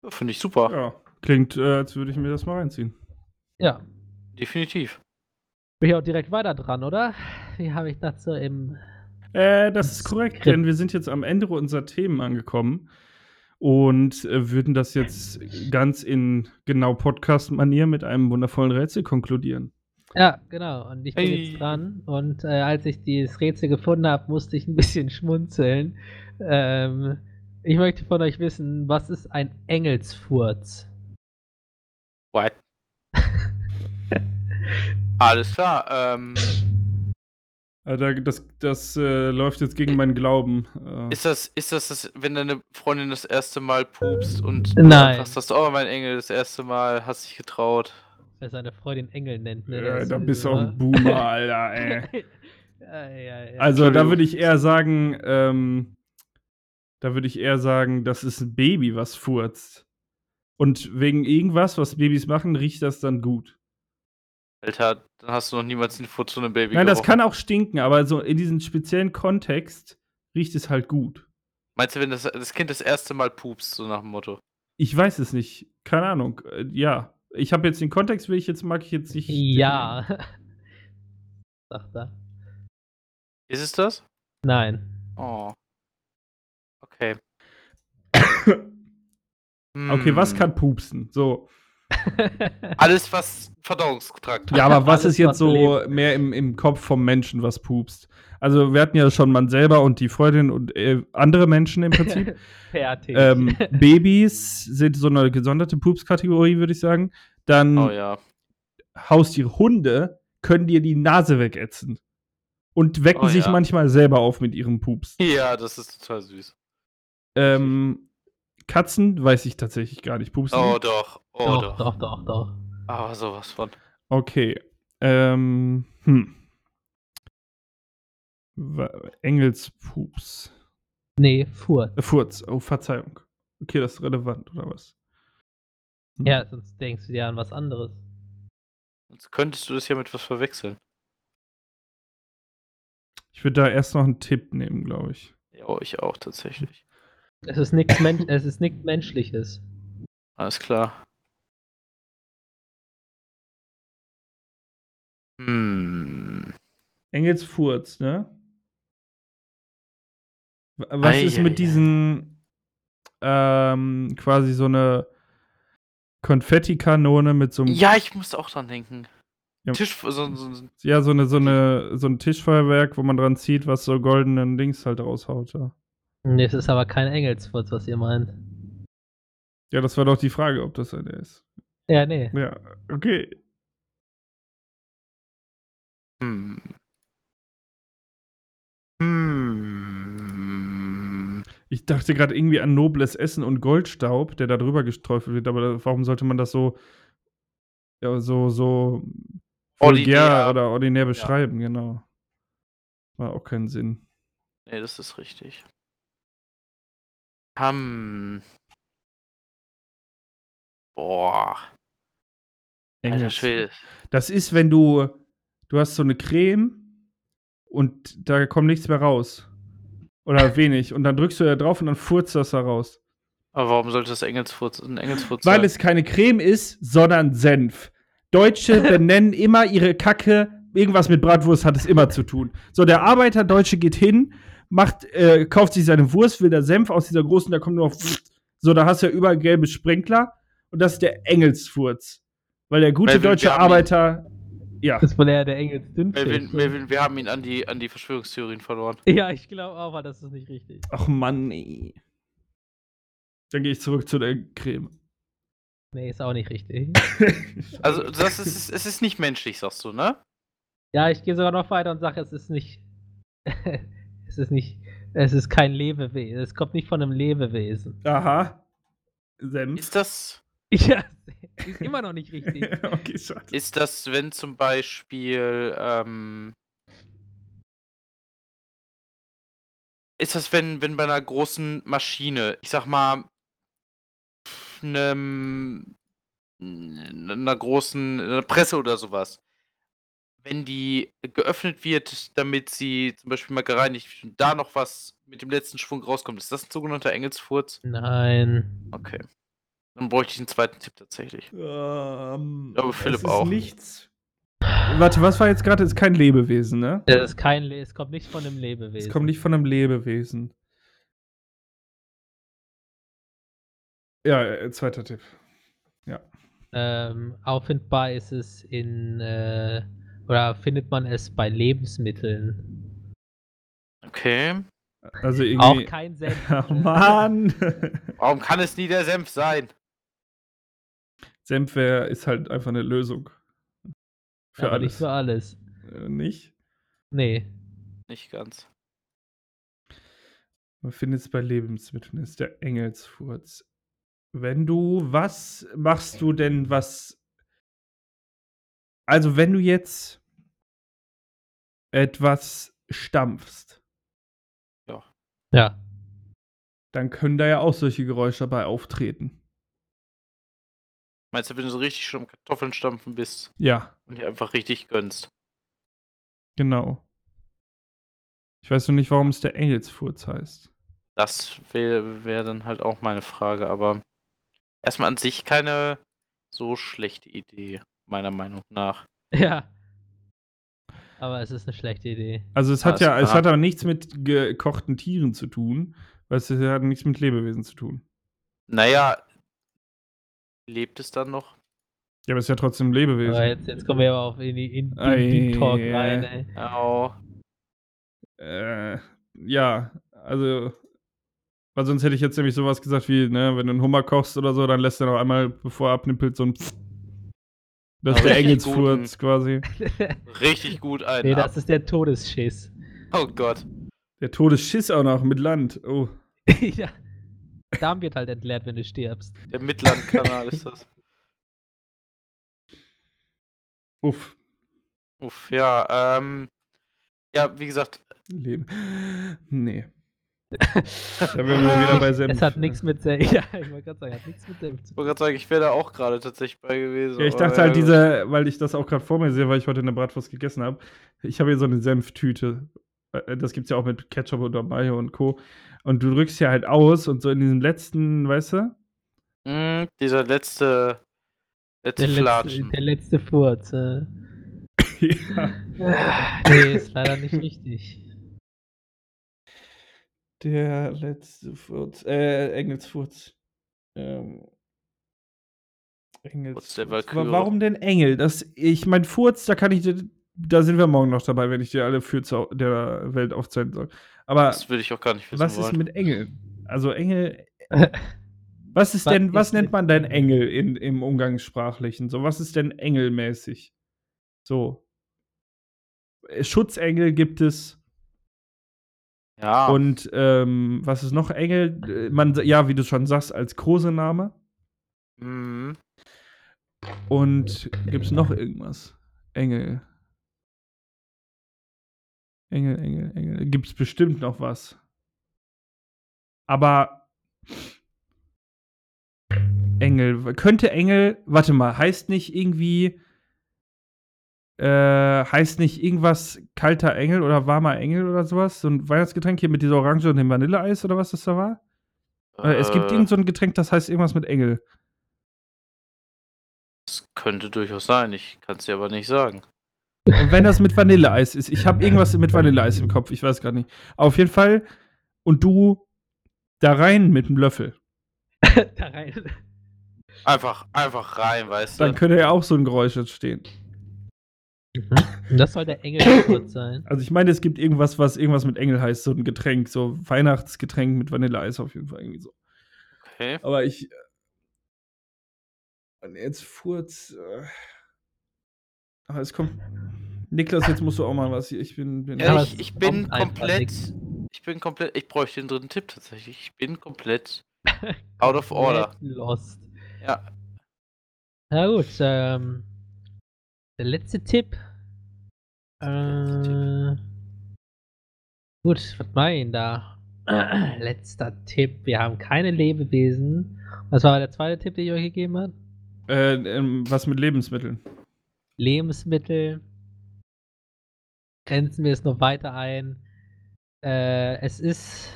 Finde ich super. Ja, klingt, äh, als würde ich mir das mal reinziehen. Ja, Definitiv. Bin ich auch direkt weiter dran, oder? Wie habe ich das so im. Äh, das ist korrekt, Skript. denn wir sind jetzt am Ende unserer Themen angekommen und äh, würden das jetzt ganz in genau Podcast-Manier mit einem wundervollen Rätsel konkludieren. Ja, genau. Und ich bin Hey. jetzt dran. Und äh, als ich dieses Rätsel gefunden habe, musste ich ein bisschen schmunzeln. Ähm, ich möchte von euch wissen, was ist ein Engelsfurz? What? Alles klar. Ähm, Äh, da- das das äh, läuft jetzt gegen meinen Glauben. Äh, ist das, ist das, das, wenn deine Freundin das erste Mal pupst und Nein. hast das, oh mein Engel, das erste Mal, hast dich getraut. Wer seine Freundin Engel nennt, ne? ist da bist du auch ein Boomer, Alter, ey. ja, ja, ja. Also da würde ich eher sagen, ähm, da würde ich eher sagen, das ist ein Baby, was furzt. Und wegen irgendwas, was Babys machen, riecht das dann gut. Alter, dann hast du noch niemals den Furz von einem Baby Nein, das gerochen. kann auch stinken, aber so in diesem speziellen Kontext riecht es halt gut. Meinst du, wenn das, das Kind das erste Mal pupst, so nach dem Motto? Ich weiß es nicht. Keine Ahnung. Äh, ja. Ich habe jetzt den Kontext, will ich jetzt, mag ich jetzt nicht. ja. Sagt er. Ist es das? Nein. Oh. Okay. Okay, was Hm. kann pupsen? So. Alles, was Verdauungstrakt hat. Ja, aber was Alles, ist jetzt was so mehr im, im Kopf vom Menschen, was pupst? Also, wir hatten ja schon man selber und die Freundin und äh, andere Menschen im Prinzip. Fertig. ähm, Babys sind so eine gesonderte Pupskategorie, würde ich sagen. Dann Oh ja. Haustiere, Hunde können dir die Nase wegätzen. Und wecken Oh sich ja. manchmal selber auf mit ihrem Pups. Ja, das ist total süß. Ähm, Katzen weiß ich tatsächlich gar nicht. Pupsen. Oh doch. Oh doch, doch. doch, doch, doch. Aber sowas von. Okay. Ähm, hm. Engelspups. Nee, Furz. Äh, Furz. Oh, Verzeihung. Okay, das ist relevant, oder was? Hm. Ja, sonst denkst du dir an was anderes. Sonst könntest du das ja mit was verwechseln. Ich würde da erst noch einen Tipp nehmen, glaube ich. Ja, ich auch tatsächlich. Es ist nichts Men es ist nichts Menschliches. Alles klar. Hm. Engelsfurz, ne? Was ist Eieiei. mit diesen ähm, quasi so eine Konfettikanone mit so einem Ja, ich musste auch dran denken. Ja. Tisch, so, so, so, ja so eine so eine so ein Tischfeuerwerk, wo man dran zieht, was so goldenen Dings halt raushaut. Ja. Nee, es ist aber kein Engelsfurz, was ihr meint. ja, das war doch die Frage, ob das eine ist. Ja, nee. Ja, okay. Hm. Hm. Ich dachte gerade irgendwie an nobles Essen und Goldstaub, der da drüber gestreufelt wird, aber warum sollte man das so ja, so so vulgär Ordinär. oder ordinär beschreiben, genau. War auch keinen Sinn. Nee, das ist richtig. Hm. Boah. Schwede. Das ist, wenn du du hast so eine Creme und da kommt nichts mehr raus. Oder wenig. Und dann drückst du da drauf und dann furzt das da raus. Aber warum sollte das Engelsfurz ein Engelsfurz Weil sein? es keine Creme ist, sondern Senf. Deutsche benennen immer ihre Kacke. Irgendwas mit Bratwurst hat es immer zu tun. So, der Arbeiter Deutsche geht hin, macht, äh, kauft sich seine Wurst, will der Senf aus dieser großen, da kommt nur noch. So, da hast du ja überall gelbe Sprenkler. Und das ist der Engelsfurz. Weil der gute Melvin, deutsche Arbeiter. Ja. Das ist wohl eher der Engelsdünnschicht. Melvin, Melvin, wir haben ihn an die, an die Verschwörungstheorien verloren. Ja, ich glaube auch, aber das ist nicht richtig. Ach Mann, nee. Dann gehe ich zurück zu der Creme. Nee, ist auch nicht richtig. Also, das ist, es ist nicht menschlich, sagst du, ne? Ja, ich gehe sogar noch weiter und sage, es ist nicht. es ist nicht. Es ist kein Lebewesen. Es kommt nicht von einem Lebewesen. Aha. Senf. Ist das, Ja, ist immer noch nicht richtig. okay, schade. ist das, wenn zum Beispiel, ähm, ist das, wenn, wenn bei einer großen Maschine, ich sag mal, einem, einer großen einer Presse oder sowas, wenn die geöffnet wird, damit sie zum Beispiel mal gereinigt wird und da noch was mit dem letzten Schwung rauskommt, ist das ein sogenannter Engelsfurz? Nein. Okay. Dann bräuchte ich einen zweiten Tipp tatsächlich. Ähm, glaube, Philipp es ist auch. nichts. Warte, was war jetzt gerade? Es ist kein Lebewesen, ne? Es ist kein Le es kommt nicht von einem Lebewesen. Es kommt nicht von einem Lebewesen. Ja, äh, zweiter Tipp. Ähm, auffindbar ist es in äh, oder findet man es bei Lebensmitteln. Okay. Also Auch irgendwie. kein Senf. Oh Mann! Warum kann es nie der Senf sein? Senf wär, ist halt einfach eine Lösung. Für aber alles. nicht für alles. Äh, nicht? Nee. Nicht ganz. Man findet es bei Lebensmitteln, ist der Engelsfurz. Wenn du, was machst du denn, was. Also, wenn du jetzt etwas stampfst, Ja. dann können da ja auch solche Geräusche dabei auftreten. Meinst du, wenn du so richtig schon am Kartoffeln stampfen bist Ja, und dir einfach richtig gönnst? genau. Ich weiß nur nicht, warum es der Engelsfurz heißt. Das wäre wär dann halt auch meine Frage, aber erstmal an sich keine so schlechte Idee, meiner Meinung nach. Ja. Aber es ist eine schlechte Idee. Also, es hat Alles ja, es hat aber nichts mit gekochten Tieren zu tun, weil es hat nichts mit Lebewesen zu tun. Naja, lebt es dann noch? Ja, aber es ist ja trotzdem ein Lebewesen. Aber jetzt, jetzt kommen wir aber auf in die in, Ei, in, Talk rein, ey. Au. Äh, ja, also, weil sonst hätte ich jetzt nämlich sowas gesagt wie, ne, wenn du einen Hummer kochst oder so, dann lässt er noch einmal, bevor er abnippelt, so ein Pfff. Das ist der Engelsfurz quasi. Richtig gut ein. nee, das ist der Todesschiss. Oh Gott. Der Todesschiss auch noch mit Land. Oh. ja. Darm wird halt entleert, wenn du stirbst. Der Mittellandkanal ist das. Uff. Uff, ja, ähm. Ja, wie gesagt, Leben. Nee. Da wären wir wieder bei Senf. Es hat nichts mit Senf. Ja, ich wollte gerade sagen, hat nichts mit Senf zu ich wollte gerade sagen, ich wäre da auch gerade tatsächlich bei gewesen. Ja, ich dachte halt, gut. diese, weil ich das auch gerade vor mir sehe, weil ich heute eine Bratwurst gegessen habe. Ich habe hier so eine Senftüte. Äh, Das gibt's ja auch mit Ketchup oder Mayo und Co. Und du drückst ja halt aus und so in diesem letzten, weißt du? Mm, dieser letzte. Letzte Der letzte, Flatschen. der letzte Furz. Äh. ja. Nee, ist leider nicht richtig. Der letzte Furz. Äh, Engelsfurz. Ähm. Walküre. warum denn Engel? Das ich mein Furz, da kann ich dir da sind wir morgen noch dabei, wenn ich dir alle Fürze au der Welt aufzählen soll. Aber Das würde ich auch gar nicht wissen was ist mit Engeln? Also Engel was ist denn was nennt man denn? Engel in im Umgangssprachlichen? So, was ist denn engelmäßig? So. Äh, Schutzengel gibt es. Ja. Und, ähm, was ist noch Engel? Äh, man ja, wie du schon sagst, als Kosename. Mhm. Und gibt's noch irgendwas? Engel. Engel, Engel, Engel. Gibt's bestimmt noch was. Aber Engel. Könnte Engel, warte mal, heißt nicht irgendwie, äh, heißt nicht irgendwas kalter Engel oder warmer Engel oder sowas? So ein Weihnachtsgetränk hier mit dieser Orange und dem Vanilleeis oder was das da war? Äh, es gibt Äh, irgend so ein Getränk, das heißt irgendwas mit Engel. Das könnte durchaus sein. Ich kann es dir aber nicht sagen. Und wenn das mit Vanilleeis ist, ich habe irgendwas mit Vanilleeis im Kopf, ich weiß gar nicht. Auf jeden Fall, und du da rein mit einem Löffel. da rein. Einfach, einfach rein, weißt Dann du? könnte ja auch so ein Geräusch entstehen. Und das soll der Engelfurt sein. Also ich meine, es gibt irgendwas, was irgendwas mit Engel heißt, so ein Getränk, so Weihnachtsgetränk mit Vanilleeis auf jeden Fall irgendwie so. Okay. Aber ich. äh, und Jetzt Furz. Äh, aber es kommt. Niklas, jetzt musst du auch mal was hier. Ich bin. bin Ja, ich, ich bin komplett. Ich bin komplett. Ich bräuchte den dritten Tipp tatsächlich. Ich bin komplett out of order. Lost. Ja. Na gut, ähm. Der letzte Tipp. letzte Äh, gut, was meinen da? Letzter Tipp. Wir haben keine Lebewesen. Was war der zweite Tipp, den ich euch gegeben habe? Äh, ähm, was mit Lebensmitteln? Lebensmittel. Grenzen wir es noch weiter ein. Äh, es ist.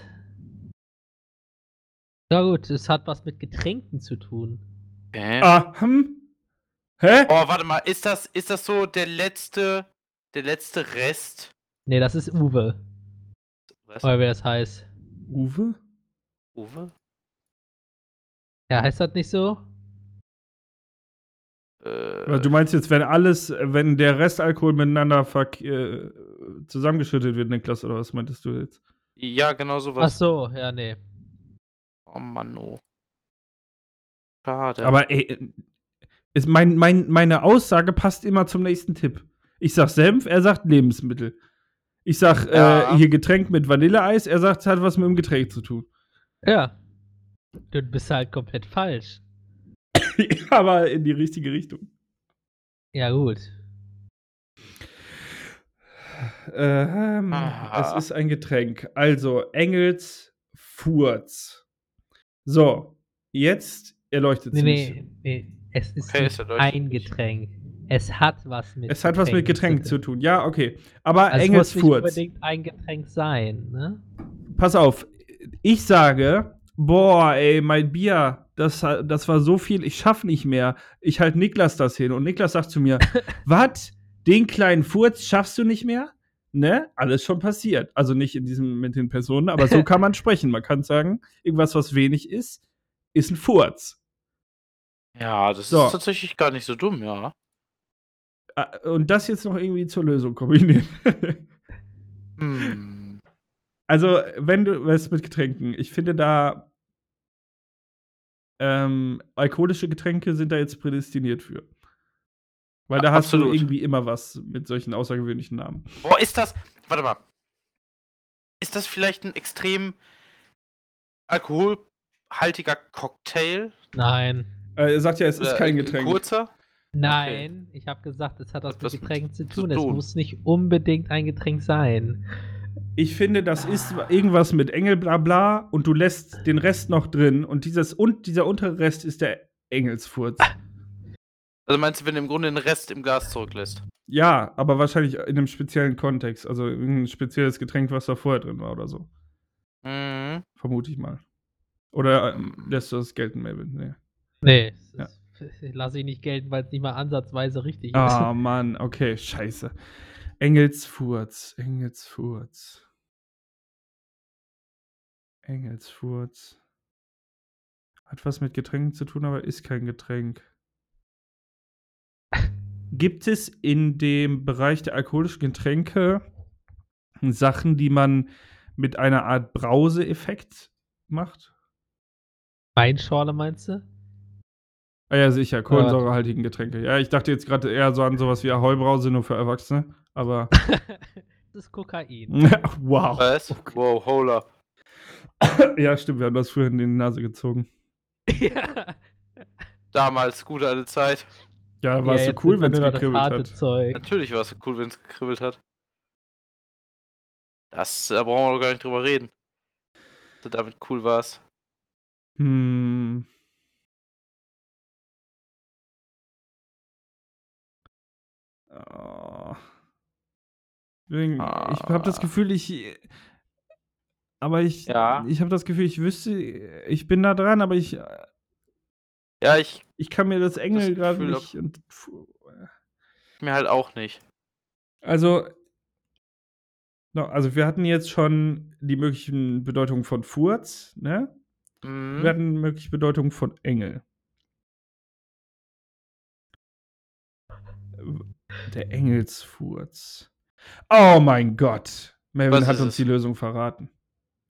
Ja gut, es hat was mit Getränken zu tun. Okay. Ah, hm? Hä? Oh, warte mal. Ist das, ist das so der letzte. Der letzte Rest? Ne, das ist Uwe. Was? Oder wie das heißt. Uwe? Uwe? Ja, heißt das nicht so? Äh, Du meinst jetzt, wenn alles, wenn der Restalkohol miteinander äh, zusammengeschüttet wird, Niklas, oder was meintest du jetzt? ja, genau Ach sowas. so, ja, nee. Oh Mann, oh. Schade. Aber ey, ist mein, mein, meine Aussage passt immer zum nächsten Tipp. Ich sag Senf, er sagt Lebensmittel. Ich sag Ja. äh, hier Getränk mit Vanilleeis, er sagt, es hat was mit dem Getränk zu tun. Ja. Du bist halt komplett falsch. Aber in die richtige Richtung. Ja, gut. Ähm, Aha. es ist ein Getränk. Also, Engels Furz. So, jetzt erleuchtet Nee, es nee, mich. nee. Es ist Okay, es ein. Getränk. Es hat was mit Es hat was mit Getränken Getränk zu tun. Ja, okay. Aber Also es Engels muss nicht Furz. unbedingt ein Getränk sein, ne? Pass auf. Ich sage, boah, ey, mein Bier, das, das war so viel, ich schaff nicht mehr. Ich halt Niklas das hin. Und Niklas sagt zu mir, was? Den kleinen Furz schaffst du nicht mehr? Ne? Alles schon passiert. Also nicht in diesem mit den Personen, aber so kann man sprechen. Man kann sagen, irgendwas, was wenig ist, ist ein Furz. ja, das So. ist tatsächlich gar nicht so dumm, ja. Äh, Und das jetzt noch irgendwie zur Lösung kombinieren. Hm. Also, wenn du was mit Getränken, ich finde da ähm, alkoholische Getränke sind da jetzt prädestiniert für. Weil da A- hast du absolut. irgendwie immer was mit solchen außergewöhnlichen Namen. Boah, ist das. Warte mal. Ist das vielleicht ein extrem alkoholhaltiger Cocktail? Nein. Äh, er sagt ja, es ist Oder kein ein Getränk. Kurzer? Nein, ich habe gesagt, es hat was mit Getränken zu zu tun. Es tun. muss nicht unbedingt ein Getränk sein. Ich finde, das ist irgendwas mit Engel bla bla und du lässt den Rest noch drin und dieses und dieser untere Rest ist der Engelsfurz. Also meinst du, wenn du im Grunde den Rest im Glas zurücklässt? Ja, aber wahrscheinlich in einem speziellen Kontext. Also ein spezielles Getränk, was da vorher drin war oder so. Mhm. Vermute ich mal. Oder ähm, lässt du das gelten, Melvin? Nee. Nee, Ja. das lasse ich nicht gelten, weil es nicht mal ansatzweise richtig Ah, Mann, okay, scheiße. Engelsfurz, Engelsfurz. Engelsfurz. Hat was mit Getränken zu tun, aber ist kein Getränk. Gibt es in dem Bereich der alkoholischen Getränke Sachen, die man mit einer Art Brauseeffekt macht? Weinschorle meinst du? Ah ja, sicher, kohlensäurehaltigen Getränke. Ja, ich dachte jetzt gerade eher so an sowas wie Ahoi-Brause, nur für Erwachsene. Aber das ist Kokain. wow. Was? Wow, hold up. Ja, stimmt, wir haben das früher in die Nase gezogen. ja. Damals gute alte Zeit. Ja, war es so cool, wenn es gekribbelt hat. Zeug. Natürlich war es so cool, wenn es gekribbelt hat. Das, da brauchen wir doch gar nicht drüber reden. So damit cool war es. Hm. Oh. Ich habe das Ah. Gefühl, ich. Aber ich. Ja. Ich habe das Gefühl, ich wüsste. Ich bin da dran, aber ich. Ja, ich Ich kann mir das Engel gerade nicht. Und, puh. mir halt auch nicht. also. No, also, wir hatten jetzt schon die möglichen Bedeutungen von Furz, ne? Mhm. Wir hatten mögliche Bedeutungen von Engel. Der Engelsfurz. Oh mein Gott. Melvin Was hat uns es? die Lösung verraten.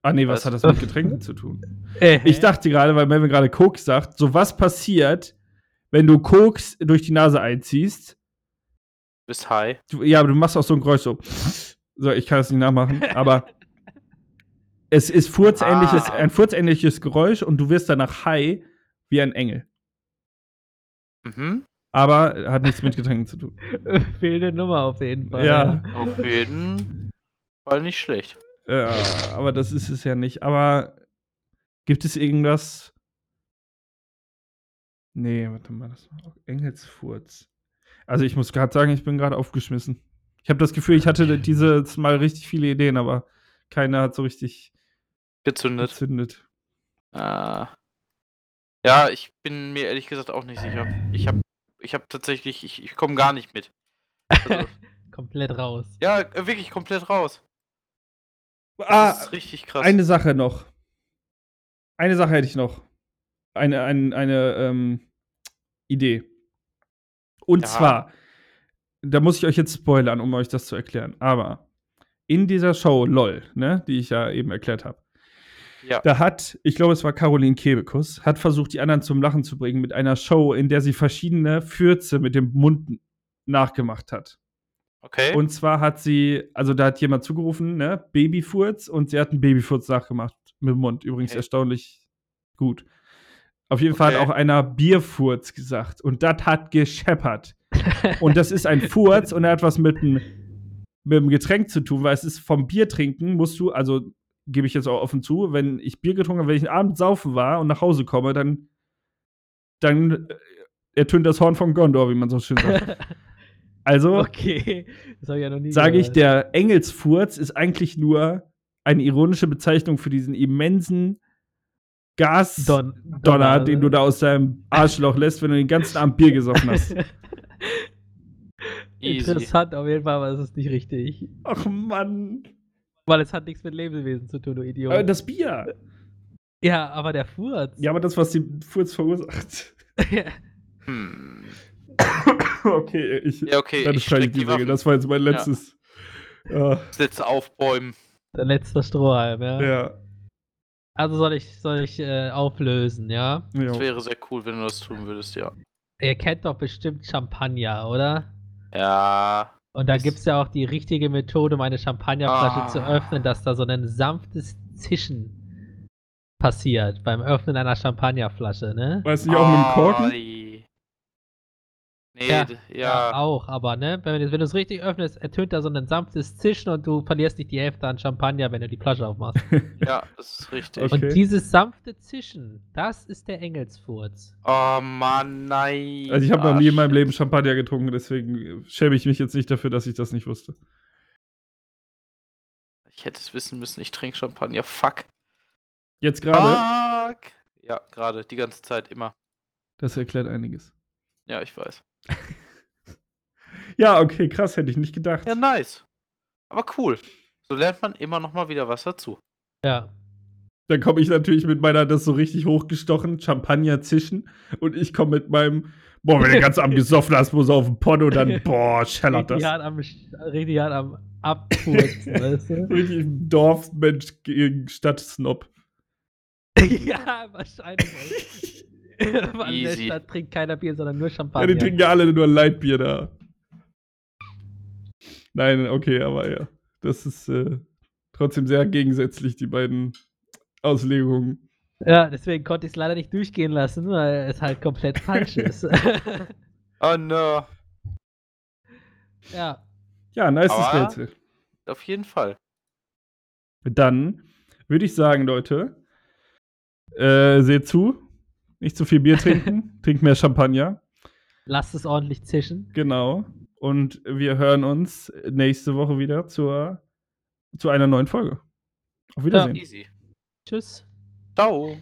Ah nee, was, Was? hat das mit Getränken zu tun? Äh, Ich dachte gerade, weil Melvin gerade Koks sagt, so was passiert, wenn du Koks durch die Nase einziehst. Bist high. Du, ja, aber du machst auch so ein Geräusch so. So, ich kann es nicht nachmachen, aber es ist furzähnliches, Ah. ein furzähnliches Geräusch und du wirst danach high wie ein Engel. Mhm. Aber hat nichts mit Getränken zu tun. Fehlende Nummer auf jeden Fall. Ja. Auf jeden Fall nicht schlecht. Ja, aber das ist es ja nicht. Aber gibt es irgendwas? Nee, warte mal, das war auch Engelsfurz. Also ich muss gerade sagen, ich bin gerade aufgeschmissen. Ich habe das Gefühl, ich hatte dieses Mal richtig viele Ideen, aber keiner hat so richtig Gezündet. gezündet. Ah. Ja, ich bin mir ehrlich gesagt auch nicht sicher. Ich habe ich hab tatsächlich, ich, ich komme gar nicht mit. Also, Komplett raus. ja, äh, wirklich komplett raus. Das Ah, ist richtig krass. eine Sache noch. Eine Sache hätte ich noch. Eine, eine, eine ähm, Idee. Und Ja. zwar, da muss ich euch jetzt spoilern, um euch das zu erklären. Aber in dieser Show LOL, ne, die ich ja eben erklärt habe, ja. da hat, ich glaube, es war Caroline Kebekus, hat versucht, die anderen zum Lachen zu bringen mit einer Show, in der sie verschiedene Fürze mit dem Mund nachgemacht hat. Okay. Und zwar hat sie, also da hat jemand zugerufen, ne, Babyfurz und sie hat einen Babyfurz nachgemacht mit dem Mund. Übrigens Okay. erstaunlich gut. Auf jeden Fall hat Okay. auch einer Bierfurz gesagt und das hat gescheppert. Und das ist ein Furz und er hat was mit einem mit dem Getränk zu tun, weil es ist vom Bier trinken musst du, also gebe ich jetzt auch offen zu, wenn ich Bier getrunken habe, wenn ich einen Abend saufen war und nach Hause komme, dann dann äh, ertönt das Horn von Gondor, wie man so schön sagt. Also okay. Ja sage ich, der Engelsfurz ist eigentlich nur eine ironische Bezeichnung für diesen immensen Gasdonner, Don den du da aus deinem Arschloch lässt, wenn du den ganzen Abend Bier gesoffen hast. Interessant auf jeden Fall, aber es ist nicht richtig. Ach Mann. Weil es hat nichts mit Lebewesen zu tun, du Idiot. Äh, das Bier. ja, aber der Furz. Ja, aber das, was den Furz verursacht. Hm. okay, ich. Ja, okay. Dann Ich ich die die Regel. Waffen. Das war jetzt mein letztes. Ja. Sätze aufbäumen. der letzte Strohhalm, ja. ja. Also soll ich, soll ich äh, auflösen, ja? Das ja. wäre sehr cool, wenn du das tun würdest, ja. Ihr kennt doch bestimmt Champagner, oder? Ja. Und da gibt es ja auch die richtige Methode, um eine Champagnerflasche Ah. zu öffnen, dass da so ein sanftes Zischen passiert beim Öffnen einer Champagnerflasche, ne? Weißt du nicht auch mit dem Korken? Nee, Ja, ja. auch, aber ne, wenn, du- wenn du es richtig öffnest, ertönt da so ein sanftes Zischen und du verlierst nicht die Hälfte an Champagner, wenn du die Flasche aufmachst. Ja, das ist richtig. Okay. Und dieses sanfte Zischen, das ist der Engelsfurz. Oh Mann, nein. Also ich habe noch nie in meinem. Leben Champagner getrunken, deswegen schäme ich mich jetzt nicht dafür, dass ich das nicht wusste. Ich hätte es wissen müssen, ich trinke Champagner. Fuck. Jetzt gerade, Fuck. Ja, gerade, die ganze Zeit immer. das erklärt einiges. Ja, ich weiß. Ja, okay, krass, hätte ich nicht gedacht. Ja, nice. Aber cool. So lernt man immer noch mal wieder was dazu. Ja. Dann komme ich natürlich mit meiner, das so richtig hochgestochen, Champagner zischen. Und ich komme mit meinem, boah, wenn du ganz am gesoffen hast, muss auf den Pono, dann, boah, schellert das. Richtig hart am, richtig hart am Abfurzen, weißt du? Richtig Dorfmensch gegen Stadtsnob. ja, wahrscheinlich. In der. Stadt trinkt keiner Bier, sondern nur Ja, Champagner. die trinken ja alle nur Leitbier da. Nein, okay, aber ja. Das ist äh, trotzdem sehr gegensätzlich, die beiden Auslegungen. Ja, deswegen konnte ich es leider nicht durchgehen lassen, weil es halt komplett falsch ist. Oh no. ja. Ja, nice Rätsel. Auf jeden Fall. Dann würde ich sagen, Leute, äh, seht zu. Nicht zu viel Bier trinken. Trinkt mehr Champagner. Lasst es ordentlich zischen. Genau. Und wir hören uns nächste Woche wieder zur, zu einer neuen Folge. Auf Wiedersehen. Easy. Tschüss. Ciao.